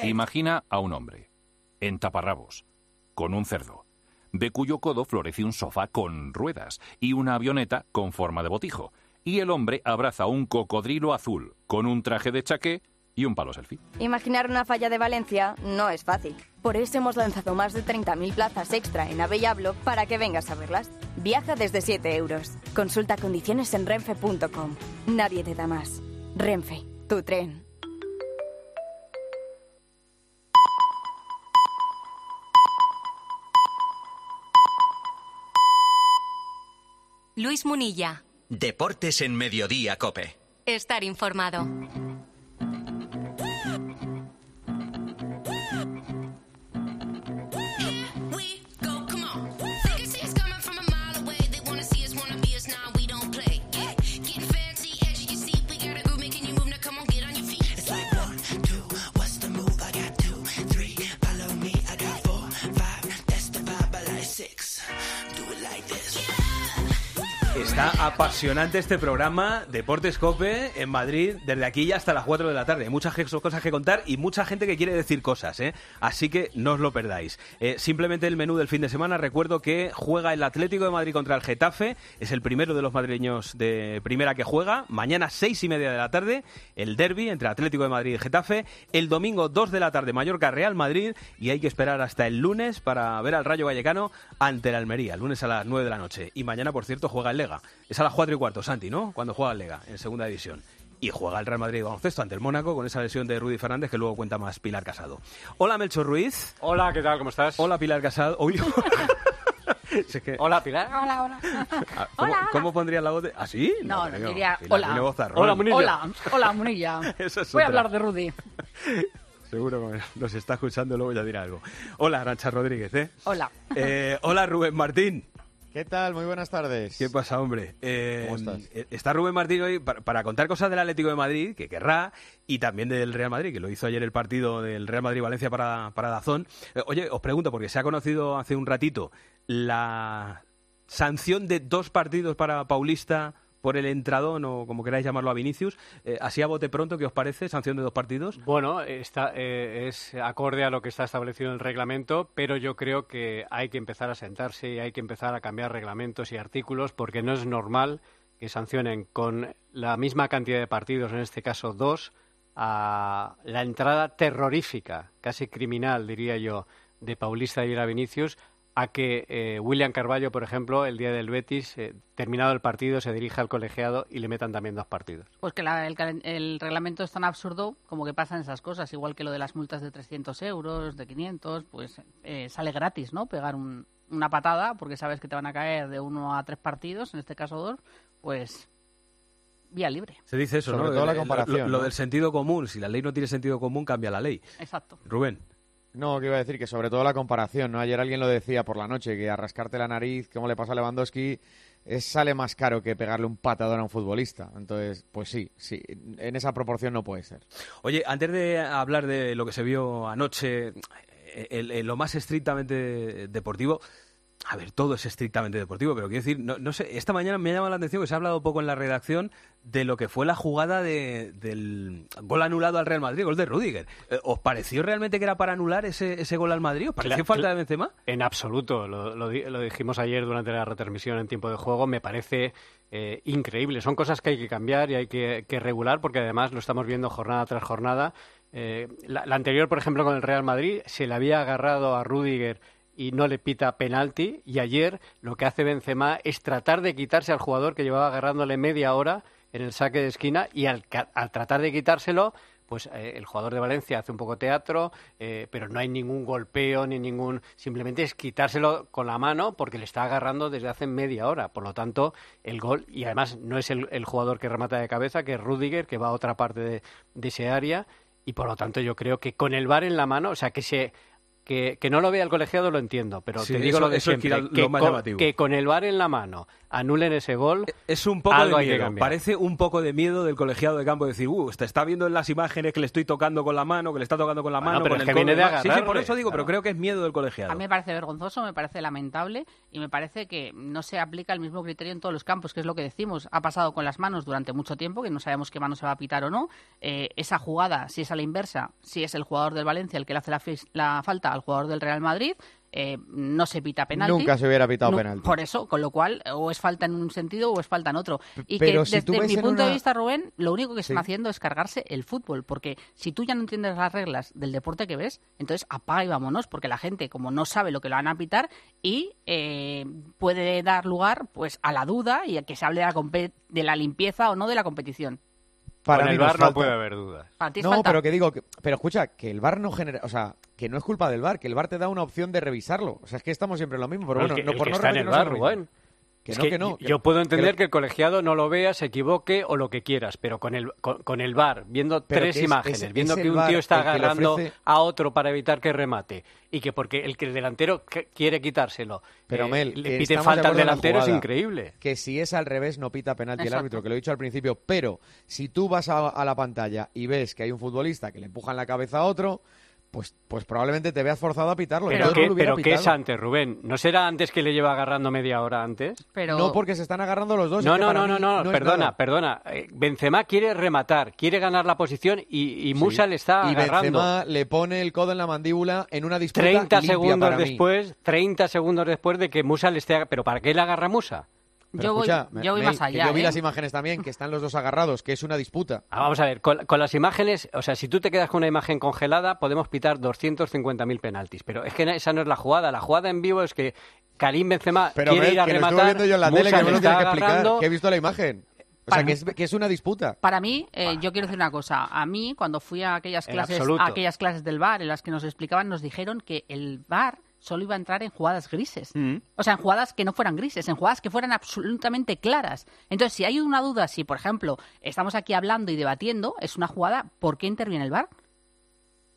Imagina a un hombre, en taparrabos, con un cerdo, de cuyo codo florece un sofá con ruedas y una avioneta con forma de botijo, y el hombre abraza un cocodrilo azul con un traje de chaqué y un palo selfie. Imaginar una falla de Valencia no es fácil. Por eso hemos lanzado más de 30.000 plazas extra en Abellablo para que vengas a verlas. Viaja desde 7 euros. Consulta condiciones en renfe.com. Nadie te da más. Renfe, tu tren. Luis Munilla. Deportes en Mediodía, Cope. Estar informado. Está apasionante este programa Deportes Cope en Madrid desde aquí ya hasta las 4 de la tarde. Hay muchas cosas que contar y mucha gente que quiere decir cosas, ¿eh? Así que no os lo perdáis. Eh, simplemente el menú del fin de semana. Recuerdo que juega el Atlético de Madrid contra el Getafe. Es el primero de los madrileños de primera que juega. Mañana 6 y media de la tarde el derby entre Atlético de Madrid y Getafe. El domingo 2 de la tarde Mallorca Real Madrid. Y hay que esperar hasta el lunes para ver al Rayo Vallecano ante el Almería. Lunes a las 9 de la noche. Y mañana, por cierto, juega el Lega. Es a las 4 y cuarto, Santi, ¿no? Cuando juega el Lega, en segunda división. Y juega el Real Madrid baloncesto ante el Mónaco con esa lesión de Rudy Fernández que luego cuenta más Pilar Casado. Hola, Melchor Ruiz. Hola, ¿qué tal? ¿Cómo estás? Hola, Pilar Casado. Uy. Si es que- Hola, Pilar. Hola, hola. Ah, ¿Cómo, cómo pondrías la voz de.? ¿Así? No, creo. diría Pilar hola. Hola, Munilla. Hola, hola, Munilla. Es Voy a hablar de Rudy. Seguro que nos está escuchando, luego ya dirá algo. Hola, Arancha Rodríguez, ¿eh? Hola. Eh, hola, Rubén Martín. ¿Qué tal? Muy buenas tardes. ¿Qué pasa, hombre? Eh, ¿Cómo estás? eh, Está Rubén Martín hoy para, para contar cosas del Atlético de Madrid, que querrá, y también del Real Madrid, que lo hizo ayer el partido del Real Madrid-Valencia para, para Dazón. Eh, oye, os pregunto, porque se ha conocido hace un ratito la sanción de dos partidos para Paulista por el entradón, o como queráis llamarlo a Vinicius. Eh, así a bote pronto, ¿qué os parece? ¿Sanción de dos partidos? Bueno, está, eh, es acorde a lo que está establecido en el reglamento, pero yo creo que hay que empezar a sentarse y hay que empezar a cambiar reglamentos y artículos porque no es normal que sancionen con la misma cantidad de partidos, en este caso dos, a la entrada terrorífica, casi criminal, diría yo, de Paulista y a Vinicius, a que eh, William Carballo, por ejemplo, el día del Betis, eh, terminado el partido, se dirija al colegiado y le metan también dos partidos. Pues que la- el, reglamento es tan absurdo como que pasan esas cosas, igual que lo de las multas de 300 euros, de 500, pues eh, sale gratis, ¿no? Pegar un- una patada porque sabes que te van a caer de uno a tres partidos, en este caso dos, pues vía libre. Se dice eso, Sobre ¿no? todo la el- comparación, Lo, lo ¿no? del sentido común. Si la ley no tiene sentido común, cambia la ley. Exacto. Rubén. No, que iba a decir que sobre todo la comparación, ¿no? Ayer alguien lo decía por la noche, que a rascarte la nariz, como le pasa a Lewandowski, es, sale más caro que pegarle un patadón a un futbolista. Entonces, pues sí, sí, en esa proporción no puede ser. Oye, antes de hablar de lo que se vio anoche, eh, en lo más estrictamente deportivo, a ver, todo es estrictamente deportivo, pero quiero decir, no, no sé, esta mañana me ha llamado la atención que se ha hablado poco en la redacción de lo que fue la jugada de- del gol anulado al Real Madrid, gol de Rudiger. Eh, ¿Os pareció realmente que era para anular ese, ese gol al Madrid? ¿Os pareció falta de Benzema? En absoluto, lo, lo di- lo dijimos ayer durante la retransmisión en tiempo de juego, me parece eh, increíble. Son cosas que hay que cambiar y hay que, que regular porque además lo estamos viendo jornada tras jornada. Eh, la, la anterior, por ejemplo, con el Real Madrid, se le había agarrado a Rudiger y no le pita penalti y ayer lo que hace Benzema es tratar de quitarse al jugador que llevaba agarrándole media hora en el saque de esquina y al, al tratar de quitárselo pues eh, el jugador de Valencia hace un poco teatro, eh, pero no hay ningún golpeo ni ningún. Simplemente es quitárselo con la mano porque le está agarrando desde hace media hora. Por lo tanto, el gol. Y además no es el, el jugador que remata de cabeza, que es Rudiger, que va a otra parte de, de ese área. Y por lo tanto, yo creo que con el bar en la mano, o sea, que se Que, que no lo vea el colegiado lo entiendo, pero Sí, te digo eso- lo de eso es siempre. lo que, más con, llamativo. que con el bar en la mano anulen ese gol. Es un poco algo de hay que miedo. Parece un poco de miedo del colegiado de campo decir, uh, te está viendo en las imágenes que le estoy tocando con la mano, que le está tocando con la Bueno, mano, pero con es el que viene de demás. Sí, sí, por eso digo, pero creo que es miedo del colegiado. A mí me parece vergonzoso, me parece lamentable y me parece que no se aplica el mismo criterio en todos los campos, que es lo que decimos. Ha pasado con las manos durante mucho tiempo, que no sabemos qué mano se va a pitar o no. Eh, esa jugada, si es a la inversa, si es el jugador del Valencia el que le hace la falta al jugador del Real Madrid, eh, no se pita penalti. Nunca se hubiera pitado No, penalti. Por eso, con lo cual, o es falta en un sentido o es falta en otro. Y pero que si desde mi punto de vista, Rubén, lo único que Sí. están haciendo es cargarse el fútbol, porque si tú ya no entiendes las reglas del deporte que ves, entonces apaga y vámonos, porque la gente, como no sabe lo que lo van a pitar, y eh, puede dar lugar pues a la duda y a que se hable de la, de la limpieza o no de la competición. Para Con mí el VAR no puede haber es No, falta. pero que digo, que- pero escucha, que el VAR no genera, o sea, que no es culpa del VAR, que el VAR te da una opción de revisarlo. O sea, es que estamos siempre en lo mismo, pero El bueno, que- no el por que no está en el mismo. Rubén. Que Es no, que que no. yo- puedo entender que- que el colegiado no lo vea, se equivoque o lo que quieras, pero con el, con, con el VAR, viendo Pero tres es- imágenes, es- viendo es que un tío está agarrando ofrece- a otro para evitar que remate y que porque el que el delantero quiere quitárselo Pero eh, Mel, le pite falta al delantero es increíble. Que si es al revés no pita penalti el árbitro, que lo he dicho al principio, pero si tú vas a, a la pantalla y ves que hay un futbolista que le empuja en la cabeza a otro, pues, pues probablemente te veas forzado a pitarlo. Pero, Entonces ¿qué, no lo hubiera pero ¿qué es antes, Rubén? ¿No será antes que le lleva agarrando media hora antes? Pero... No, porque se están agarrando los dos. No, que no, no, no, no, perdona, perdona. Eh, Benzema quiere rematar, quiere ganar la posición y, y Musa Sí. le está y agarrando. Benzema le pone el codo en la mandíbula en una disputa 30 limpia segundos para mí. después, 30 segundos después de que Musa le esté... ¿Pero para qué le agarra Musa? Pero Yo voy- yo voy más que allá, Yo vi ¿eh? las imágenes también, que están los dos agarrados, que es una disputa. Ah, vamos a ver, con, con las imágenes, o sea, si tú te quedas con una imagen congelada, podemos pitar 250.000 penaltis. Pero es que esa no es la jugada. La jugada en vivo es que Karim Benzema Pero quiere ir a que lo rematar, estuve viendo yo en la tele, que no le me lo tienes que explicar, que he visto la imagen. O Para sea, que es, que es una disputa. Para mí, eh, yo quiero decir una cosa. A mí, cuando fui a aquellas clases, a aquellas clases del bar en las que nos explicaban, nos dijeron que el bar solo iba a entrar en jugadas grises. O sea, en jugadas que no fueran grises, en jugadas que fueran absolutamente claras. Entonces, si hay una duda, si por ejemplo estamos aquí hablando y debatiendo, es una jugada, ¿por qué interviene el bar?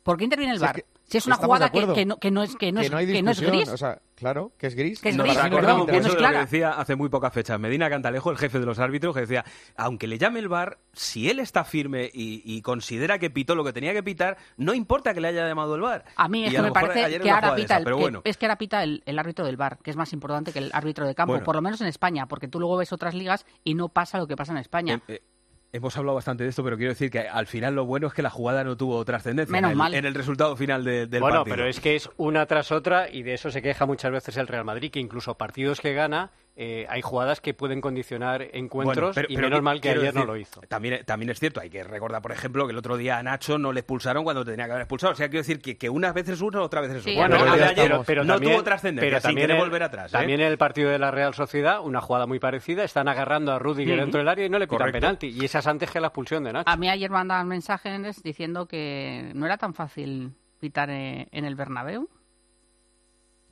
¿Por qué interviene el Si es bar? que si es una jugada que, no, que no es que no, es, hay que no es gris. O sea, claro, que es gris. Que es No, gris, mí no es Eso es lo que decía hace muy pocas fechas Medina Cantalejo, el jefe de los árbitros, que decía, aunque le llame el VAR, si él está firme y, y considera que pitó lo que tenía que pitar, no importa que le haya llamado el VAR. A mí es Y que me parece que ahora pita esa, el, pero que- bueno. es que ahora pita el, el árbitro del bar, que es más importante que el árbitro de campo, Bueno. por lo menos en España, porque tú luego ves otras ligas y no pasa lo que pasa en España. Eh, eh, Hemos hablado bastante de esto, pero quiero decir que al final lo bueno es que la jugada no tuvo trascendencia Menos en, el, mal. en el resultado final de- del bueno, partido. pero es que es una tras otra y de eso se queja muchas veces el Real Madrid, que incluso partidos que gana eh, hay jugadas que pueden condicionar encuentros Bueno, pero- y pero menos mal que ayer no lo hizo. También, también es cierto, hay que recordar, por ejemplo, que el otro día a Nacho no le expulsaron cuando tenía que haber expulsado. O sea, quiero decir que, que unas veces uno, otras veces Sí, otro. Bueno, Pero ayer pero no también, tuvo trascendencia, pero sin también querer el- volver atrás. ¿eh? También en el partido de la Real Sociedad, una jugada muy parecida, están agarrando a Rudiger Ujú. dentro del área y no le pitan Correcto. penalti. Y esa es antes que la expulsión de Nacho. A mí ayer mandaban mensajes diciendo que no era tan fácil pitar eh, en el Bernabéu.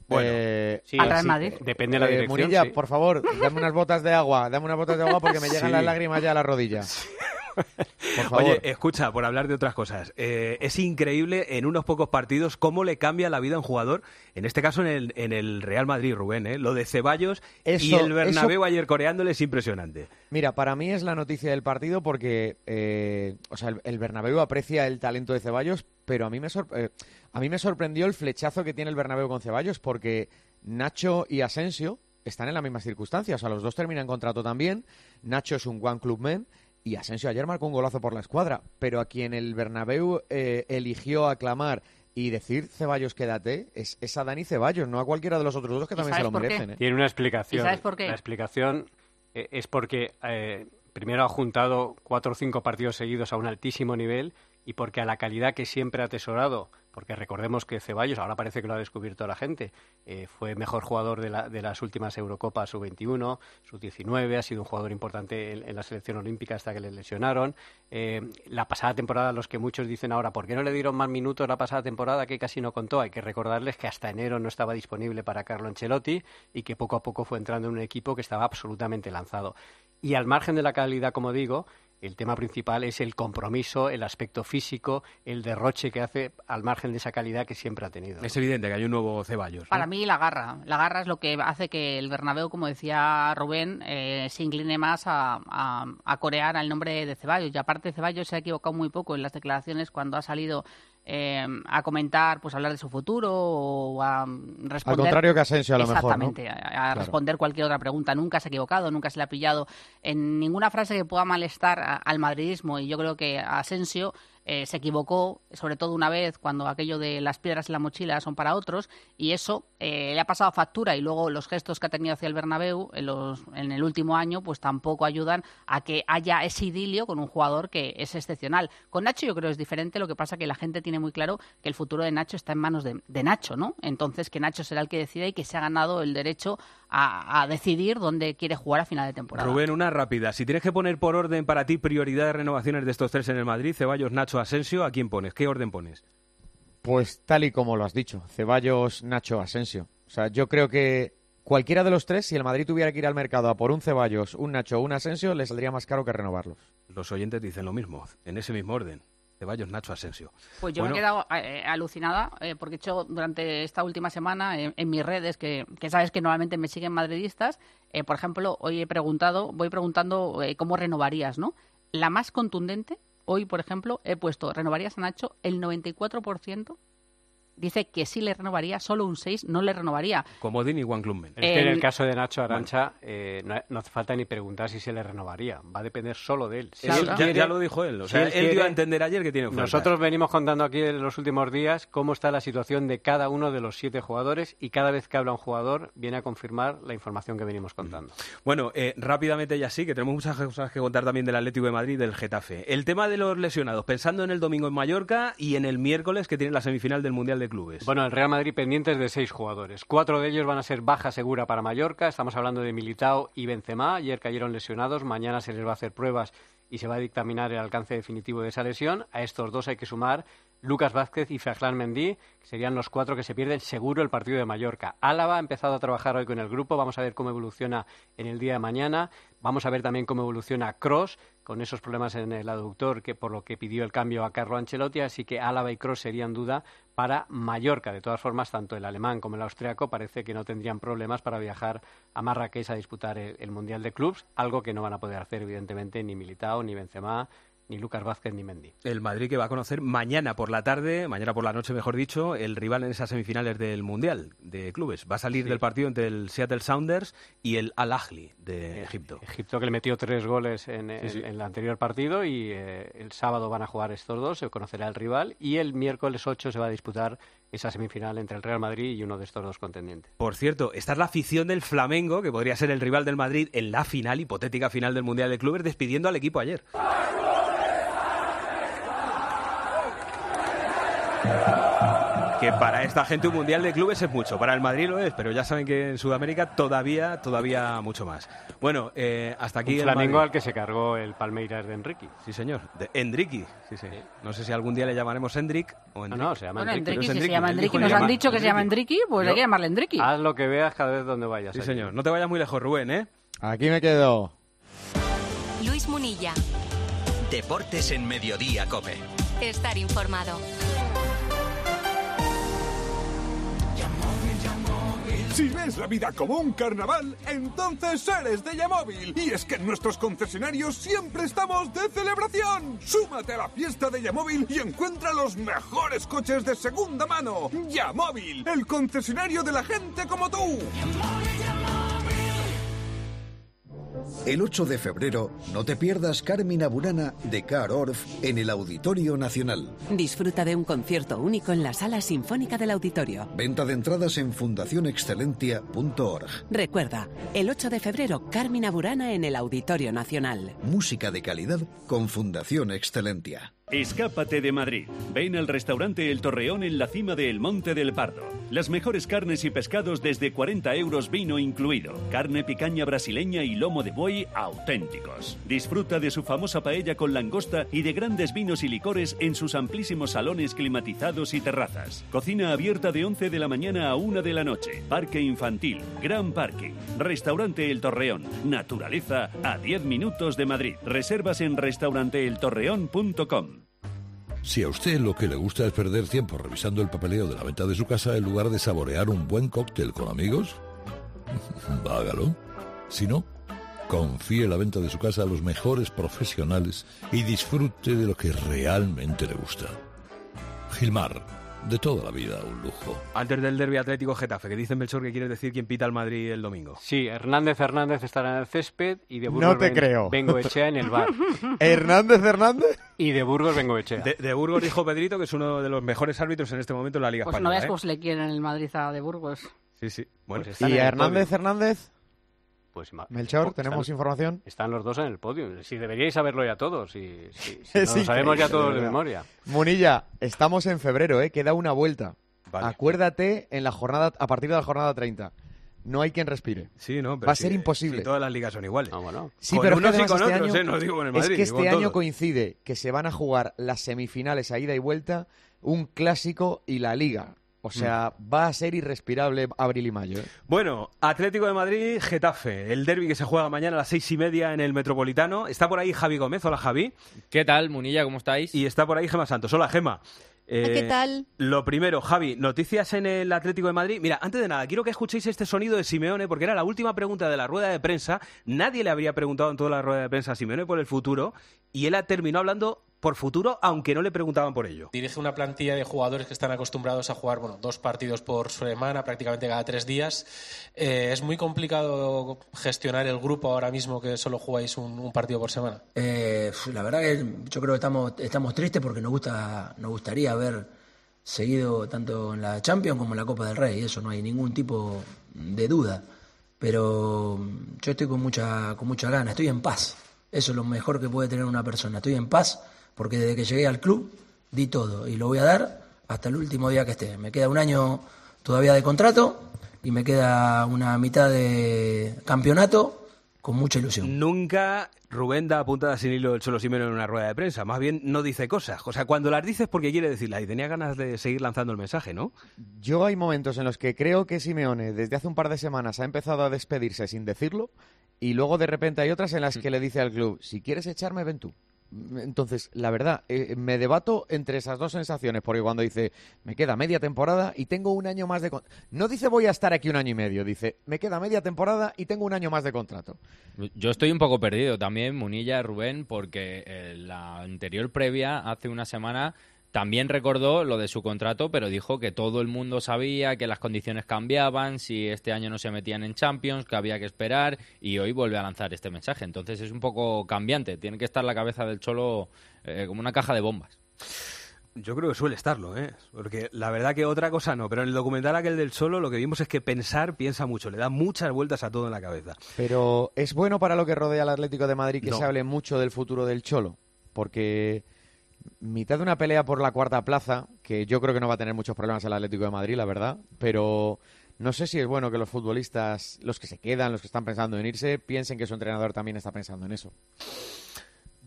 Bueno, Eh, sí, al Real sí, Madrid. Depende de la eh, dirección. Munilla, sí. por favor, dame unas botas de agua, dame unas botas de agua porque me llegan Sí. las lágrimas ya a la rodilla. Por favor. Oye, escucha, por hablar de otras cosas, eh, es increíble en unos pocos partidos cómo le cambia la vida a un jugador, en este caso en el, en el Real Madrid, Rubén, ¿eh? lo de Ceballos y el Bernabéu eso- ayer coreándole es impresionante. Mira, para mí es la noticia del partido porque, eh, o sea, el, el Bernabéu aprecia el talento de Ceballos, pero a mí me sor- eh, a mí me sorprendió el flechazo que tiene el Bernabéu con Ceballos porque Nacho y Asensio están en las mismas circunstancias, o sea, los dos terminan contrato también. Nacho es un one club man y Asensio ayer marcó un golazo por la escuadra, pero a quien el Bernabéu eh, eligió aclamar y decir Ceballos quédate es, es a Dani Ceballos, no a cualquiera de los otros dos que ¿Y también se lo merecen. ¿eh? Tiene una explicación. ¿Y sabes por qué? La explicación eh, es porque eh, primero ha juntado cuatro o cinco partidos seguidos a un altísimo nivel y porque a la calidad que siempre ha atesorado, porque recordemos que Ceballos, ahora parece que lo ha descubierto la gente, eh, fue mejor jugador de, la- de las últimas Eurocopas sub-21, sub-19, ha sido un jugador importante en, la selección olímpica hasta que le lesionaron. Eh, la pasada temporada, los que muchos dicen ahora, ¿por qué no le dieron más minutos la pasada temporada que casi no contó? Hay que recordarles que hasta enero no estaba disponible para Carlo Ancelotti y que poco a poco fue entrando en un equipo que estaba absolutamente lanzado. Y al margen de la calidad, como digo, el tema principal es el compromiso, el aspecto físico, el derroche que hace al margen de esa calidad que siempre ha tenido. Es evidente que hay un nuevo Ceballos. ¿no? Para mí la garra. La garra es lo que hace que el Bernabéu, como decía Rubén, eh, se incline más a, a- a corear al nombre de Ceballos. Y aparte Ceballos se ha equivocado muy poco en las declaraciones cuando ha salido eh, a comentar, pues hablar de su futuro o a responder. contrario que Asensio, a lo mejor, ¿no? Exactamente, a- a Claro. responder cualquier otra pregunta. Nunca se ha equivocado, nunca se le ha pillado en ninguna frase que pueda malestar a- al madridismo. Y yo creo que Asensio eh, se equivocó, sobre todo una vez cuando aquello de las piedras en la mochila son para otros, y eso eh, le ha pasado factura. Y luego los gestos que ha tenido hacia el Bernabéu en, los, en el último año, pues tampoco ayudan a que haya ese idilio con un jugador que es excepcional. Con Nacho yo creo que es diferente, lo que pasa que la gente tiene muy claro que el futuro de Nacho está en manos de, de Nacho, ¿no? Entonces que Nacho será el que decida y que se ha ganado el derecho a, a decidir dónde quiere jugar a final de temporada. Rubén, una rápida. Si tienes que poner por orden para ti prioridad de renovaciones de estos tres en el Madrid, Ceballos, Nacho, Asensio, ¿a quién pones? ¿Qué orden pones? Pues tal y como lo has dicho, Ceballos, Nacho, Asensio. O sea, yo creo que cualquiera de los tres, si el Madrid tuviera que ir al mercado a por un Ceballos, un Nacho o un Asensio, le saldría más caro que renovarlos. Los oyentes dicen lo mismo, en ese mismo orden. Ceballos, Nacho, Asensio. Pues yo Bueno, me he quedado eh, alucinada eh, porque he hecho durante esta última semana eh, en mis redes, que, que sabes que normalmente me siguen madridistas, eh, por ejemplo, hoy he preguntado, voy preguntando eh, cómo renovarías, ¿no? La más contundente, hoy, por ejemplo, he puesto, ¿renovarías a Nacho? El 94% dice que sí le renovaría, solo un 6 no le renovaría. Comodín y Juan Clubmen. Es que en el caso de Nacho Arancha eh, no, no hace falta ni preguntar si se le renovaría. Va a depender solo de él. Si él ya- quiere- ya lo dijo él, o si sea, él dio a entender ayer que tiene ofertas. Nosotros venimos contando aquí en los últimos días cómo está la situación de cada uno de los siete jugadores y cada vez que habla un jugador viene a confirmar la información que venimos contando. Bueno, eh, rápidamente ya sí, que tenemos muchas cosas que contar también del Atlético de Madrid y del Getafe. El tema de los lesionados, pensando en el domingo en Mallorca y en el miércoles que tiene la semifinal del Mundial de Clubes. Bueno, el Real Madrid pendientes de seis jugadores. Cuatro de ellos van a ser baja segura para Mallorca. Estamos hablando de Militao y Benzema. Ayer cayeron lesionados. Mañana se les va a hacer pruebas y se va a dictaminar el alcance definitivo de esa lesión. A estos dos hay que sumar Lucas Vázquez y Ferland Mendy, que serían los cuatro que se pierden seguro el partido de Mallorca. Álava ha empezado a trabajar hoy con el grupo. Vamos a ver cómo evoluciona en el día de mañana. Vamos a ver también cómo evoluciona Cross con esos problemas en el aductor, que por lo que pidió el cambio a Carlo Ancelotti. Así que Álava y Cross serían duda para Mallorca. De todas formas, tanto el alemán como el austriaco parece que no tendrían problemas para viajar a Marrakech a disputar el, el Mundial de Clubs, algo que no van a poder hacer, evidentemente, ni Militao, ni Benzema, ni Lucas Vázquez, ni Mendy. El Madrid que va a conocer mañana por la tarde, mañana por la noche, mejor dicho, el rival en esas semifinales del Mundial de Clubes. Va a salir Sí. del partido entre el Seattle Sounders y el Al Ahly de Egipto. Egipto que le metió tres goles en, en- Sí, sí. en el anterior partido y eh, el sábado van a jugar estos dos, se conocerá el rival y el miércoles 8 se va a disputar esa semifinal entre el Real Madrid y uno de estos dos contendientes. Por cierto, esta es la afición del Flamengo, que podría ser el rival del Madrid en la final, hipotética final del Mundial de Clubes, despidiendo al equipo ayer. Que para esta gente un Mundial de Clubes es mucho, para el Madrid lo es, pero ya saben que en Sudamérica todavía, todavía mucho más. Bueno, eh, hasta aquí Un el Flamengo Madrid. al que se cargó el Palmeiras de Enrique. Sí, señor. De Endriqui. Sí, sí. No sé si algún día le llamaremos Endrick o Endrick. no, se llama Bueno, Enrique. Enrique, si se Enrique, llama Enrique, nos han dicho que se llama Enrique, pues Yo- hay que llamarle Enrique. Haz lo que veas cada vez donde vayas. Sí, señor. No te vayas muy lejos, Rubén, ¿eh? Aquí me quedo. Luis Munilla. Deportes en Mediodía, Cope. Estar informado. Si ves la vida como un carnaval, entonces eres de Yamóvil. Y es que en nuestros concesionarios siempre estamos de celebración. Súmate a la fiesta de Yamóvil y encuentra los mejores coches de segunda mano. Yamóvil, el concesionario de la gente como tú. El 8 de febrero, no te pierdas Carmina Burana de Car Orff en el Auditorio Nacional. Disfruta de un concierto único en la Sala Sinfónica del Auditorio. Venta de entradas en fundacionexcelentia.org. Recuerda, el 8 de febrero, Carmina Burana en el Auditorio Nacional. Música de calidad con Fundación Excelentia. Escápate de Madrid. Ven al restaurante El Torreón en la cima del Monte del Pardo. Las mejores carnes y pescados desde 40 euros vino incluido. Carne picaña brasileña y lomo de buey auténticos. Disfruta de su famosa paella con langosta y de grandes vinos y licores en sus amplísimos salones climatizados y terrazas. Cocina abierta de 11 de la mañana a 1 de la noche. Parque infantil, gran parking. Restaurante El Torreón. Naturaleza a 10 minutos de Madrid. Reservas en restauranteeltorreón.com. Si a usted lo que le gusta es perder tiempo revisando el papeleo de la venta de su casa en lugar de saborear un buen cóctel con amigos, hágalo. Si no, confíe la venta de su casa a los mejores profesionales y disfrute de lo que realmente le gusta. Gilmar, de toda la vida, un lujo. Antes del derbi Atlético Getafe, que dice Melchor que quiere decir quién pita al Madrid el domingo. Sí, Hernández Hernández estará en el césped y de No Burgos te Ben- creo. Bengoechea en el bar. ¿Hernández Hernández? Y de Burgos Bengoechea. De, de Burgos dijo Pedrito que es uno de los mejores árbitros en este momento en la Liga Pues no Española. veas ¿eh? cómo se le quiere en el Madrid a de Burgos. Sí, sí. Bueno, Pues ¿Y a Hernández. Hernández? Pues Melchor, están- ¿tenemos información? Están los dos en el podio. Si deberíais saberlo ya todos. Si, si- si no lo sabemos ya todos de memoria. Munilla, estamos en febrero, ¿eh? Queda una vuelta. Vale. Acuérdate en la jornada, a partir de la jornada 30. No hay quien respire. Sí, no, pero Va a sí, ser imposible. sí, todas las ligas son iguales. Sí, Con pero es que unos y con este otros, año, ¿eh? No digo con el Madrid, es que este año todos. coincide que se van a jugar las semifinales a ida y vuelta, un clásico y la liga. O sea, Mm. va a ser irrespirable abril y mayo. ¿eh? Bueno, Atlético de Madrid, Getafe, el derby que se juega mañana a las seis y media en el Metropolitano. Está por ahí Javi Gómez. Hola, Javi. ¿Qué tal, Munilla? ¿Cómo estáis? Y está por ahí Gema Santos. Hola, Gema. Eh, ¿Qué tal? Lo primero, Javi, noticias en el Atlético de Madrid. Mira, antes de nada, quiero que escuchéis este sonido de Simeone, porque era la última pregunta de la rueda de prensa. Nadie le habría preguntado en toda la rueda de prensa a Simeone por el futuro, y él ha terminado hablando por futuro, aunque no le preguntaban por ello. Dirige una plantilla de jugadores que están acostumbrados a jugar bueno, dos partidos por semana, prácticamente cada tres días. Eh, es muy complicado gestionar el grupo ahora mismo que solo jugáis un, un partido por semana. Eh, la verdad que yo creo que estamos, estamos tristes porque nos gusta, nos gustaría haber seguido tanto en la Champions como en la Copa del Rey, eso no hay ningún tipo de duda. Pero yo estoy con mucha, con mucha gana, estoy en paz. Eso es lo mejor que puede tener una persona. Estoy en paz porque desde que llegué al club di todo y lo voy a dar hasta el último día que esté. Me queda un año todavía de contrato y me queda una mitad de campeonato con mucha ilusión. Nunca Rubén da puntada sin hilo el Cholo Simeone en una rueda de prensa. Más bien no dice cosas. O sea, cuando las dices porque quiere decirlas. Y tenía ganas de seguir lanzando el mensaje, ¿no? Yo hay momentos en los que creo que Simeone desde hace un par de semanas ha empezado a despedirse sin decirlo y luego de repente hay otras en las que le dice al club, si quieres echarme, ven tú. Entonces, la verdad, eh, me debato entre esas dos sensaciones, porque cuando dice, me queda media temporada y tengo un año más de... con-". No dice voy a estar aquí un año y medio, dice, me queda media temporada y tengo un año más de contrato. Yo estoy un poco perdido también, Munilla, Rubén, porque eh, la anterior previa, hace una semana, también recordó lo de su contrato, pero dijo que todo el mundo sabía que las condiciones cambiaban, si este año no se metían en Champions, que había que esperar, y hoy vuelve a lanzar este mensaje. Entonces es un poco cambiante, tiene que estar la cabeza del Cholo eh, como una caja de bombas. Yo creo que suele estarlo, ¿eh? Porque la verdad que otra cosa no. Pero en el documental aquel del Cholo lo que vimos es que pensar piensa mucho. Le da muchas vueltas a todo en la cabeza. Pero es bueno para lo que rodea al Atlético de Madrid que No. se hable mucho del futuro del Cholo, porque mitad de una pelea por la cuarta plaza, que yo creo que no va a tener muchos problemas el Atlético de Madrid, la verdad, pero no sé si es bueno que los futbolistas, los que se quedan, los que están pensando en irse, piensen que su entrenador también está pensando en eso.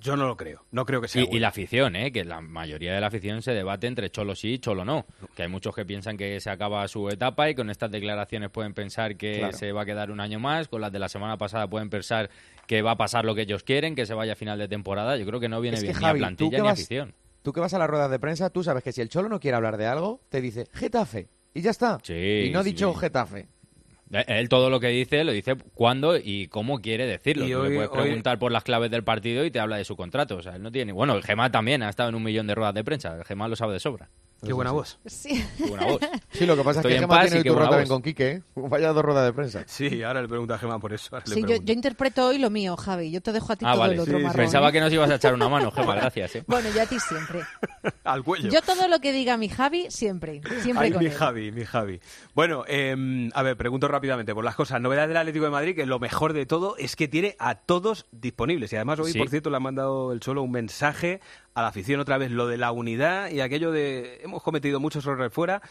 Yo no lo creo. No creo que sea Y, y la afición, ¿eh? que la mayoría de la afición se debate entre Cholo sí y Cholo no. Que hay muchos que piensan que se acaba su etapa y con estas declaraciones pueden pensar que Claro. se va a quedar un año más. Con las de la semana pasada pueden pensar que va a pasar lo que ellos quieren, que se vaya a final de temporada. Yo creo que no viene Es que, bien Javi, ni a tú plantilla ni a vas- afición. Tú que vas a las ruedas de prensa, tú sabes que si el Cholo no quiere hablar de algo, te dice Getafe y ya está. Sí, y no ha sí. dicho Getafe. Eh, Él todo lo que dice lo dice cuándo y cómo quiere decirlo. Y Tú hoy- le puedes hoy- preguntar por las claves del partido y te habla de su contrato. O sea, él no tiene. Bueno, el Gemma también ha estado en un millón de ruedas de prensa. El Gemma lo sabe de sobra. Qué buena voz. Sí. Qué buena voz. Sí, lo que pasa Estoy es que en Gemma paz tiene y el buena también con Quique, ¿eh? Vaya dos ruedas de prensa. Sí, ahora le pregunto a Gemma por eso. Sí, yo, interpreto hoy lo mío, Javi. Yo te dejo a ti Ah, todo vale. el otro Sí, marrón. Pensaba ¿eh? que nos ibas a echar una mano, Gemma. Gracias. ¿eh? Bueno, yo a ti siempre. Al cuello. Yo todo lo que diga mi Javi, siempre. Siempre Ay, con mi él. Javi, mi Javi. Bueno, eh, a ver, pregunto rápidamente por las cosas. Novedad del Atlético de Madrid, que lo mejor de todo es que tiene a todos disponibles. Y además hoy, Sí. por cierto, le ha mandado el Cholo un mensaje a la afición otra vez lo de la unidad y aquello de hemos cometido muchos errores fuera,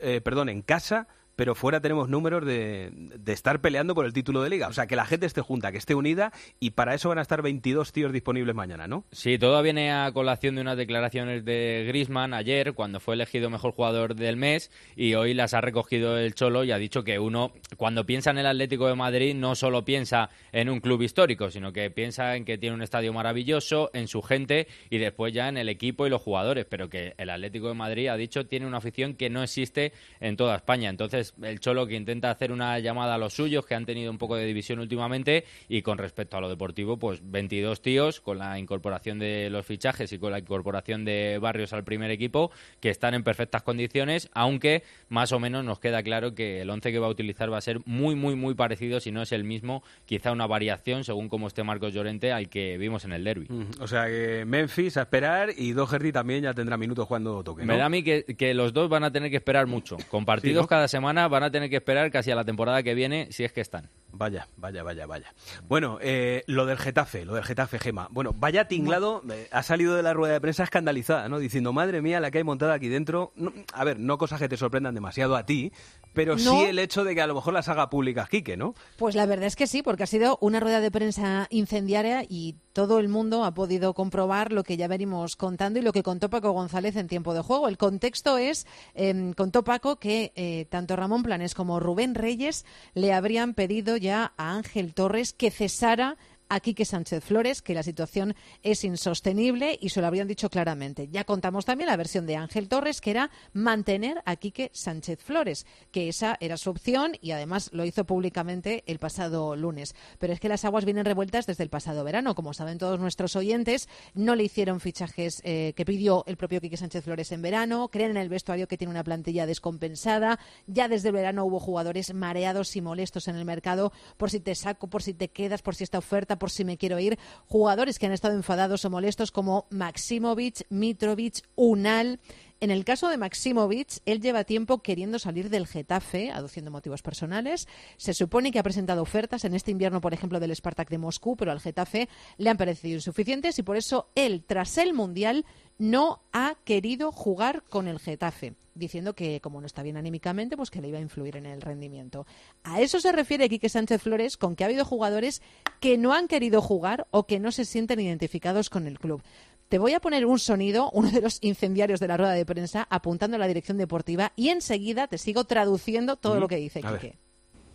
eh, perdón, en casa, pero fuera tenemos números de, de, estar peleando por el título de liga. O sea, que la gente esté junta, que esté unida, y para eso van a estar 22 tíos disponibles mañana, ¿no? Sí, todo viene a colación de unas declaraciones de Grisman ayer, cuando fue elegido mejor jugador del mes, y hoy las ha recogido el Cholo y ha dicho que uno, cuando piensa en el Atlético de Madrid, no solo piensa en un club histórico, sino que piensa en que tiene un estadio maravilloso, en su gente, y después ya en el equipo y los jugadores, pero que el Atlético de Madrid, ha dicho, tiene una afición que no existe en toda España. Entonces, el Cholo que intenta hacer una llamada a los suyos, que han tenido un poco de división últimamente, y con respecto a lo deportivo, pues 22 tíos, con la incorporación de los fichajes y con la incorporación de Barrios al primer equipo, que están en perfectas condiciones, aunque más o menos nos queda claro que el 11 que va a utilizar va a ser muy, muy, muy parecido, si no es el mismo, quizá una variación según cómo esté Marcos Llorente al que vimos en el derby. O sea que Memphis a esperar y Doherty también ya tendrá minutos cuando toque. ¿no? Me da a mí que, que, los dos van a tener que esperar mucho. Con partidos sí, ¿no? cada semana van a tener que esperar casi a la temporada que viene, si es que están. Vaya, vaya, vaya, vaya. Bueno, eh, lo del Getafe, lo del Getafe Gema. Bueno, vaya tinglado, eh, ha salido de la rueda de prensa escandalizada, ¿no? Diciendo, madre mía, la que hay montada aquí dentro. No, a ver, no cosas que te sorprendan demasiado a ti, pero No. sí el hecho de que a lo mejor las haga públicas Quique, ¿no? Pues la verdad es que sí, porque ha sido una rueda de prensa incendiaria y todo el mundo ha podido comprobar lo que ya venimos contando y lo que contó Paco González en tiempo de juego. El contexto es, eh, contó Paco que eh, tanto Ramón Planes como Rubén Reyes le habrían pedido ya a Ángel Torres que cesara a Quique Sánchez Flores, que la situación es insostenible y se lo habrían dicho claramente. Ya contamos también la versión de Ángel Torres, que era mantener a Quique Sánchez Flores, que esa era su opción y además lo hizo públicamente el pasado lunes. Pero es que las aguas vienen revueltas desde el pasado verano. Como saben todos nuestros oyentes, no le hicieron fichajes eh, que pidió el propio Quique Sánchez Flores en verano, creen en el vestuario que tiene una plantilla descompensada. Ya desde el verano hubo jugadores mareados y molestos en el mercado por si te saco, por si te quedas, por si esta oferta, por si me quiero ir. Jugadores que han estado enfadados o molestos como Maximovic, Mitrovic, Unal. En el caso de Maximovic, él lleva tiempo queriendo salir del Getafe, aduciendo motivos personales. Se supone que ha presentado ofertas en este invierno, por ejemplo, del Spartak de Moscú, pero al Getafe le han parecido insuficientes y por eso él, tras el Mundial, no ha querido jugar con el Getafe, diciendo que como no está bien anímicamente, pues que le iba a influir en el rendimiento. A eso se refiere Quique Sánchez Flores con que ha habido jugadores que no han querido jugar o que no se sienten identificados con el club. Te voy a poner un sonido, uno de los incendiarios de la rueda de prensa, apuntando a la dirección deportiva y enseguida te sigo traduciendo todo Ujú. lo que dice. Quique.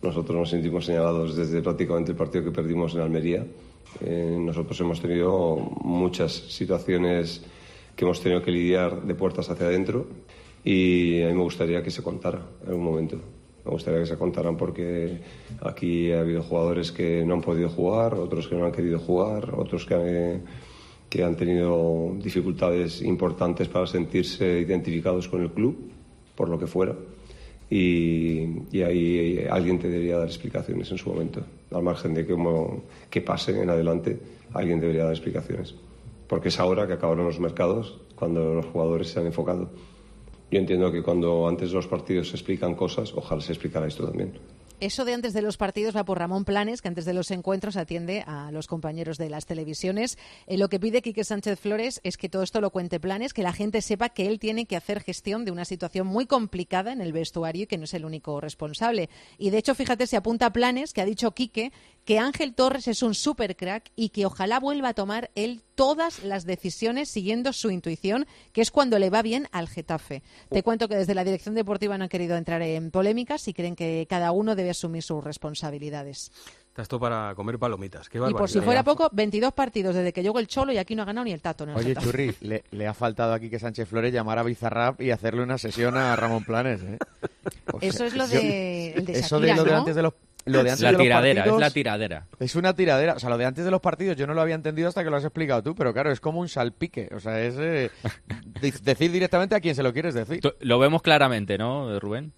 Nosotros nos sentimos señalados desde prácticamente el partido que perdimos en Almería. Eh, nosotros hemos tenido muchas situaciones que hemos tenido que lidiar de puertas hacia adentro y a mí me gustaría que se contara en algún momento. Me gustaría que se contaran porque aquí ha habido jugadores que no han podido jugar, otros que no han querido jugar, otros que han, que han tenido dificultades importantes para sentirse identificados con el club, por lo que fuera y, ahí alguien te debería dar explicaciones en su momento. Al margen de que, que pase en adelante, alguien debería dar explicaciones. Porque es ahora que acabaron los mercados, cuando los jugadores se han enfocado. Yo entiendo que cuando antes de los partidos se explican cosas, ojalá se explicara esto también. Eso de antes de los partidos va por Ramón Planes, que antes de los encuentros atiende a los compañeros de las televisiones. Eh, lo que pide Quique Sánchez Flores es que todo esto lo cuente Planes, que la gente sepa que él tiene que hacer gestión de una situación muy complicada en el vestuario y que no es el único responsable. Y de hecho, fíjate, se apunta a Planes, que ha dicho Quique, que Ángel Torres es un super crack y que ojalá vuelva a tomar él todas las decisiones siguiendo su intuición, que es cuando le va bien al Getafe. Te cuento que desde la dirección deportiva no han querido entrar en polémicas y creen que cada uno debe asumir sus responsabilidades. Está esto para comer palomitas. Qué Y por si fuera poco, 22 partidos desde que llegó el Cholo y aquí no ha ganado ni el Tato. En el Oye, Getafe. Churri, le, le ha faltado aquí que Sánchez Flores llamara a Bizarrap y hacerle una sesión a Ramón Planes. ¿eh? O Eso es lo yo- de- el de eso de lo de ¿no? antes de los lo de antes La de los tiradera, es partidos- la tiradera. Es una tiradera. O sea, lo de antes de los partidos yo no lo había entendido hasta que lo has explicado tú, pero claro, es como un salpique. O sea, es eh, decir directamente a quién se lo quieres decir. Lo vemos claramente, ¿no, Rubén?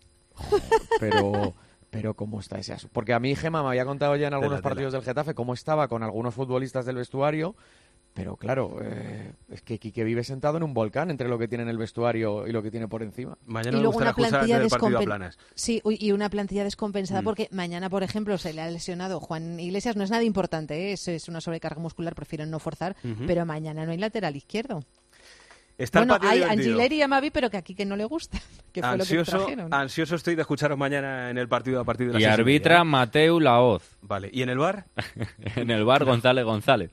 Pero, pero ¿cómo está ese asunto? Porque a mí Gema me había contado ya en algunos Tela, tela. partidos del Getafe cómo estaba con algunos futbolistas del vestuario. Pero claro, eh, es que Quique vive sentado en un volcán entre lo que tiene en el vestuario y lo que tiene por encima. Mañana y luego una plantilla descompen- Planas. Sí, uy, y una plantilla descompensada Mm. porque mañana, por ejemplo, se le ha lesionado Juan Iglesias. No es nada importante, ¿eh? es, es una sobrecarga muscular, prefieren no forzar, pero mañana no hay lateral izquierdo. Está bueno, hay. Angileri y Amavi, pero que aquí que no le gusta. Que fue lo que Ansioso, trajeron. ansioso estoy de escucharos mañana en el partido a partir de las Y arbitra Mateu Laoz. Vale, ¿y en el bar? en el bar González González.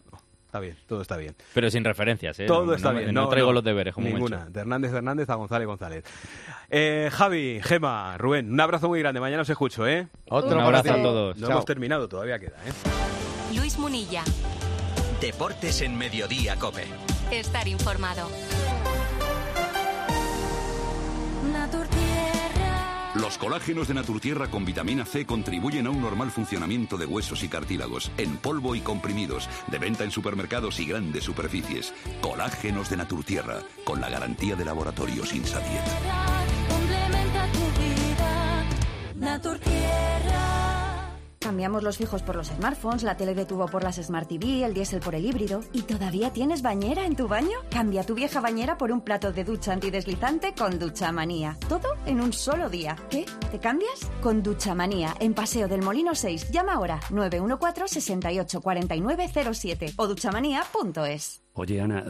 Está bien, todo está bien. Pero sin referencias, ¿eh? Todo No- está no, bien. No, traigo los deberes, como Ninguna. mucho. De Hernández de Hernández a González González. Eh, Javi, Gema, Rubén, un abrazo muy grande. Mañana os escucho, ¿eh? Otro Un abrazo a todos. No Chao. hemos terminado, todavía queda, ¿eh? Luis Munilla. Deportes en Mediodía, Cope. Estar informado. Los colágenos de Naturtierra con vitamina C contribuyen a un normal funcionamiento de huesos y cartílagos, en polvo y comprimidos, de venta en supermercados y grandes superficies. Colágenos de Naturtierra, con la garantía de laboratorios Insadiet. Complementa. Cambiamos los fijos por los smartphones, la tele de tubo por las Smart TV, el diésel por el híbrido. ¿Y todavía tienes bañera en tu baño? Cambia tu vieja bañera por un plato de ducha antideslizante con Ducha Manía. Todo en un solo día. ¿Qué? ¿Te cambias? Con Ducha Manía, en Paseo del Molino 6. Llama ahora 914 68 49 07 o duchamanía.es. Oye, Ana,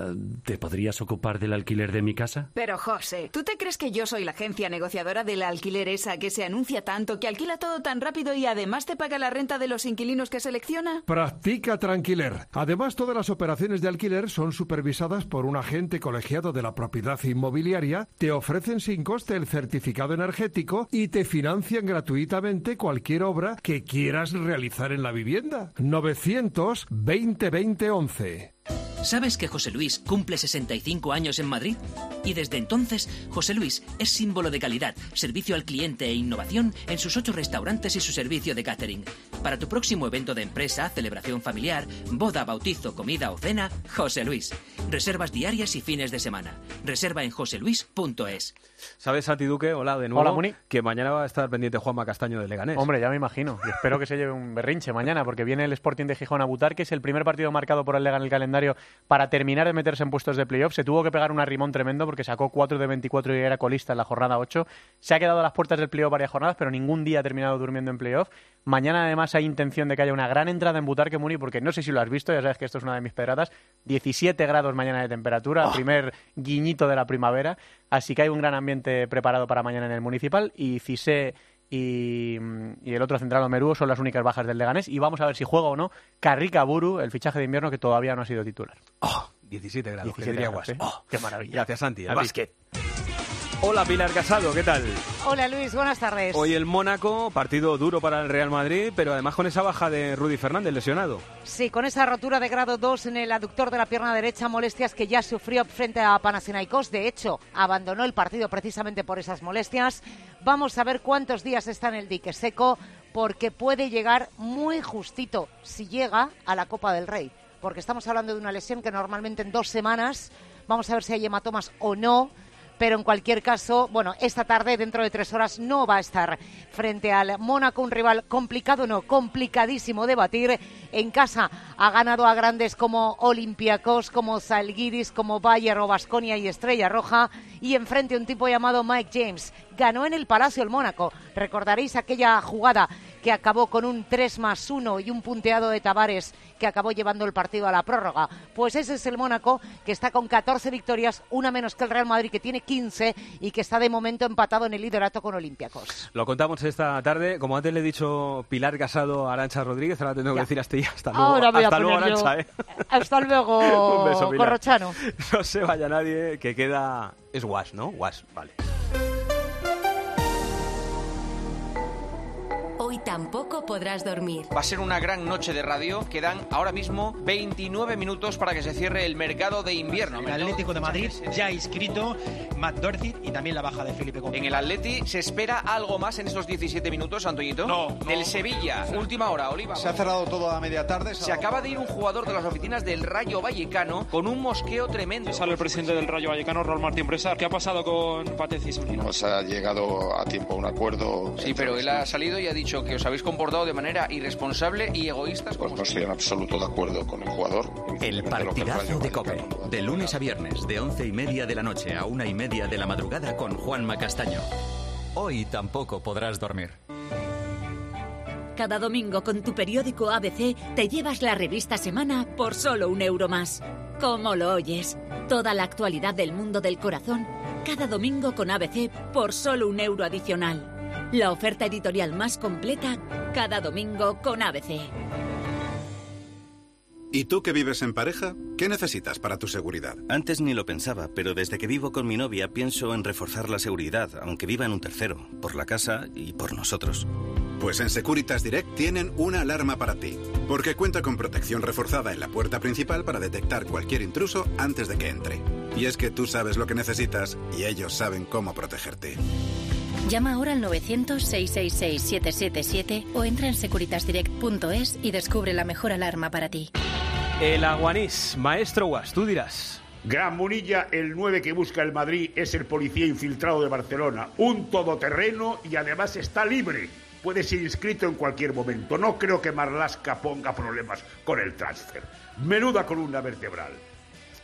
¿te podrías ocupar del alquiler de mi casa? Pero José, ¿tú te crees que yo soy la agencia negociadora del alquiler esa que se anuncia tanto, que alquila todo tan rápido y además te paga la renta de los inquilinos que selecciona? Practica Tranquiler. Además, todas las operaciones de alquiler son supervisadas por un agente colegiado de la propiedad inmobiliaria, te ofrecen sin coste el certificado energético y te financian gratuitamente cualquier obra que quieras realizar en la vivienda. 900 20 20 11. ¿Sabes que José Luis cumple 65 años en Madrid? Y desde entonces, José Luis es símbolo de calidad, servicio al cliente e innovación en sus ocho restaurantes y su servicio de catering. Para tu próximo evento de empresa, celebración familiar, boda, bautizo, comida o cena, José Luis. Reservas diarias y fines de semana. Reserva en joseluis.es. ¿Sabes, Santi Duque? Hola de nuevo. Hola, Muni. Que mañana va a estar pendiente Juanma Castaño de Leganés. Hombre, ya me imagino. Y espero que se lleve un berrinche mañana, porque viene el Sporting de Gijón a Butar, que es el primer partido marcado por el Lega en el calendario para terminar de meterse en puestos de playoff. Se tuvo que pegar un arrimón tremendo porque sacó 4 de 24 y era colista en la jornada 8. Se ha quedado a las puertas del playoff varias jornadas, pero ningún día ha terminado durmiendo en playoff. Mañana, además, hay intención de que haya una gran entrada en Butarque, Muni, porque no sé si lo has visto, ya sabes que esto es una de mis pedradas. 17 grados mañana de temperatura, primer guiñito de la primavera. Así que hay un gran ambiente preparado para mañana en el municipal. Y Cisé y, y el otro central Omerú son las únicas bajas del Leganés. Y vamos a ver si juega o no Carrica Buru, el fichaje de invierno que todavía no ha sido titular. 17 grados, 17 que diría grados, Guas. ¿eh? Oh, Qué maravilla. Gracias, Santi. El básquet. Hola, Pilar Casado, ¿qué tal? Hola Luis, buenas tardes. Hoy el Mónaco, partido duro para el Real Madrid, pero además con esa baja de Rudy Fernández, lesionado. Sí, con esa rotura de grado 2 en el aductor de la pierna derecha, molestias que ya sufrió frente a Panathinaikos. De hecho, abandonó el partido precisamente por esas molestias. Vamos a ver cuántos días está en el dique seco, porque puede llegar muy justito, si llega, a la Copa del Rey. Porque estamos hablando de una lesión que normalmente en dos semanas, vamos a ver si hay hematomas o no. Pero en cualquier caso, bueno, esta tarde, dentro de tres horas, no va a estar frente al Mónaco, un rival complicado, no, complicadísimo de batir. En casa ha ganado a grandes como Olympiacos, como Zalgiris, como Bayer o Basconia y Estrella Roja. Y enfrente un tipo llamado Mike James. Ganó en el Palacio el Mónaco. Recordaréis aquella jugada que acabó con un 3 más 1 y un punteado de Tavares que acabó llevando el partido a la prórroga. Pues ese es el Mónaco que está con 14 victorias, una menos que el Real Madrid que tiene 15 y que está de momento empatado en el liderato con Olympiacos. Lo contamos esta tarde. Como antes le he dicho Pilar Casado a Arancha Rodríguez, ahora tengo que decir hasta ya. Hasta luego, Ahora voy a hasta luego poner yo. Arancha, ¿eh? Hasta luego, beso. Corrochano. No se vaya nadie, que queda... Es Wash, ¿no? Wash, vale. Hoy tampoco podrás dormir. Va a ser una gran noche de radio. Quedan ahora mismo 29 minutos para que se cierre el mercado de invierno. El Atlético de Madrid ya ha inscrito Matt Dorsey y también la baja de Felipe Coutinho. En el Atleti se espera algo más en estos 17 minutos, Antoñito. No. Del Sevilla, última hora, Oliva. Se ha cerrado todo a media tarde. Se acaba de ir un jugador de las oficinas del Rayo Vallecano con un mosqueo tremendo. Sale el presidente del Rayo Vallecano, Raúl Martín Bresar. ¿Qué ha pasado con Patecis? No se ha llegado a tiempo a un acuerdo. Sí, pero él ha salido y ha dicho que os habéis comportado de manera irresponsable y egoístas. Pues no estoy en absoluto de acuerdo con el jugador. El partidazo de Cope. De lunes a viernes, de once y media de la noche a una y media de la madrugada con Juanma Castaño. Hoy tampoco podrás dormir. Cada domingo con tu periódico ABC te llevas la revista Semana por solo un euro más. Como lo oyes, toda la actualidad del mundo del corazón, cada domingo con ABC por solo un euro adicional. La oferta editorial más completa, cada domingo con ABC. ¿Y tú que vives en pareja? ¿Qué necesitas para tu seguridad? Antes ni lo pensaba, pero desde que vivo con mi novia pienso en reforzar la seguridad, aunque viva en un tercero, por la casa y por nosotros. Pues en Securitas Direct tienen una alarma para ti, porque cuenta con protección reforzada en la puerta principal para detectar cualquier intruso antes de que entre. Y es que tú sabes lo que necesitas y ellos saben cómo protegerte. Llama ahora al 900-666-777 o entra en securitasdirect.es y descubre la mejor alarma para ti. El Aguanís, maestro Guas, tú dirás. Gran Munilla, el 9 que busca el Madrid es el policía infiltrado de Barcelona. Un todoterreno y además está libre. Puede ser inscrito en cualquier momento. No creo que Marlasca ponga problemas con el transfer. Menuda columna vertebral.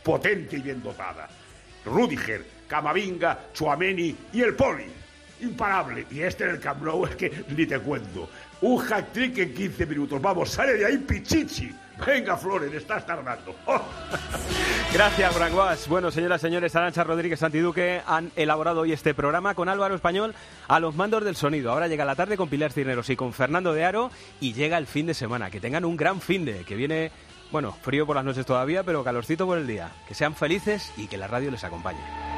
Potente y bien dotada. Rudiger, Camavinga, Chuameni y el Poli. Imparable. Y este en el Camp es que ni te cuento. Un hat-trick en 15 minutos. Vamos, sale de ahí Pichichi. Venga, Flores, estás tardando. Gracias, Branguas. Bueno, señoras señores, Arancha Rodríguez Santiduque han elaborado hoy este programa con Álvaro Español a los mandos del sonido. Ahora llega la tarde con Pilar Cirneros y con Fernando de Aro y llega el fin de semana. Que tengan un gran fin de, que viene, bueno, frío por las noches todavía, pero calorcito por el día. Que sean felices y que la radio les acompañe.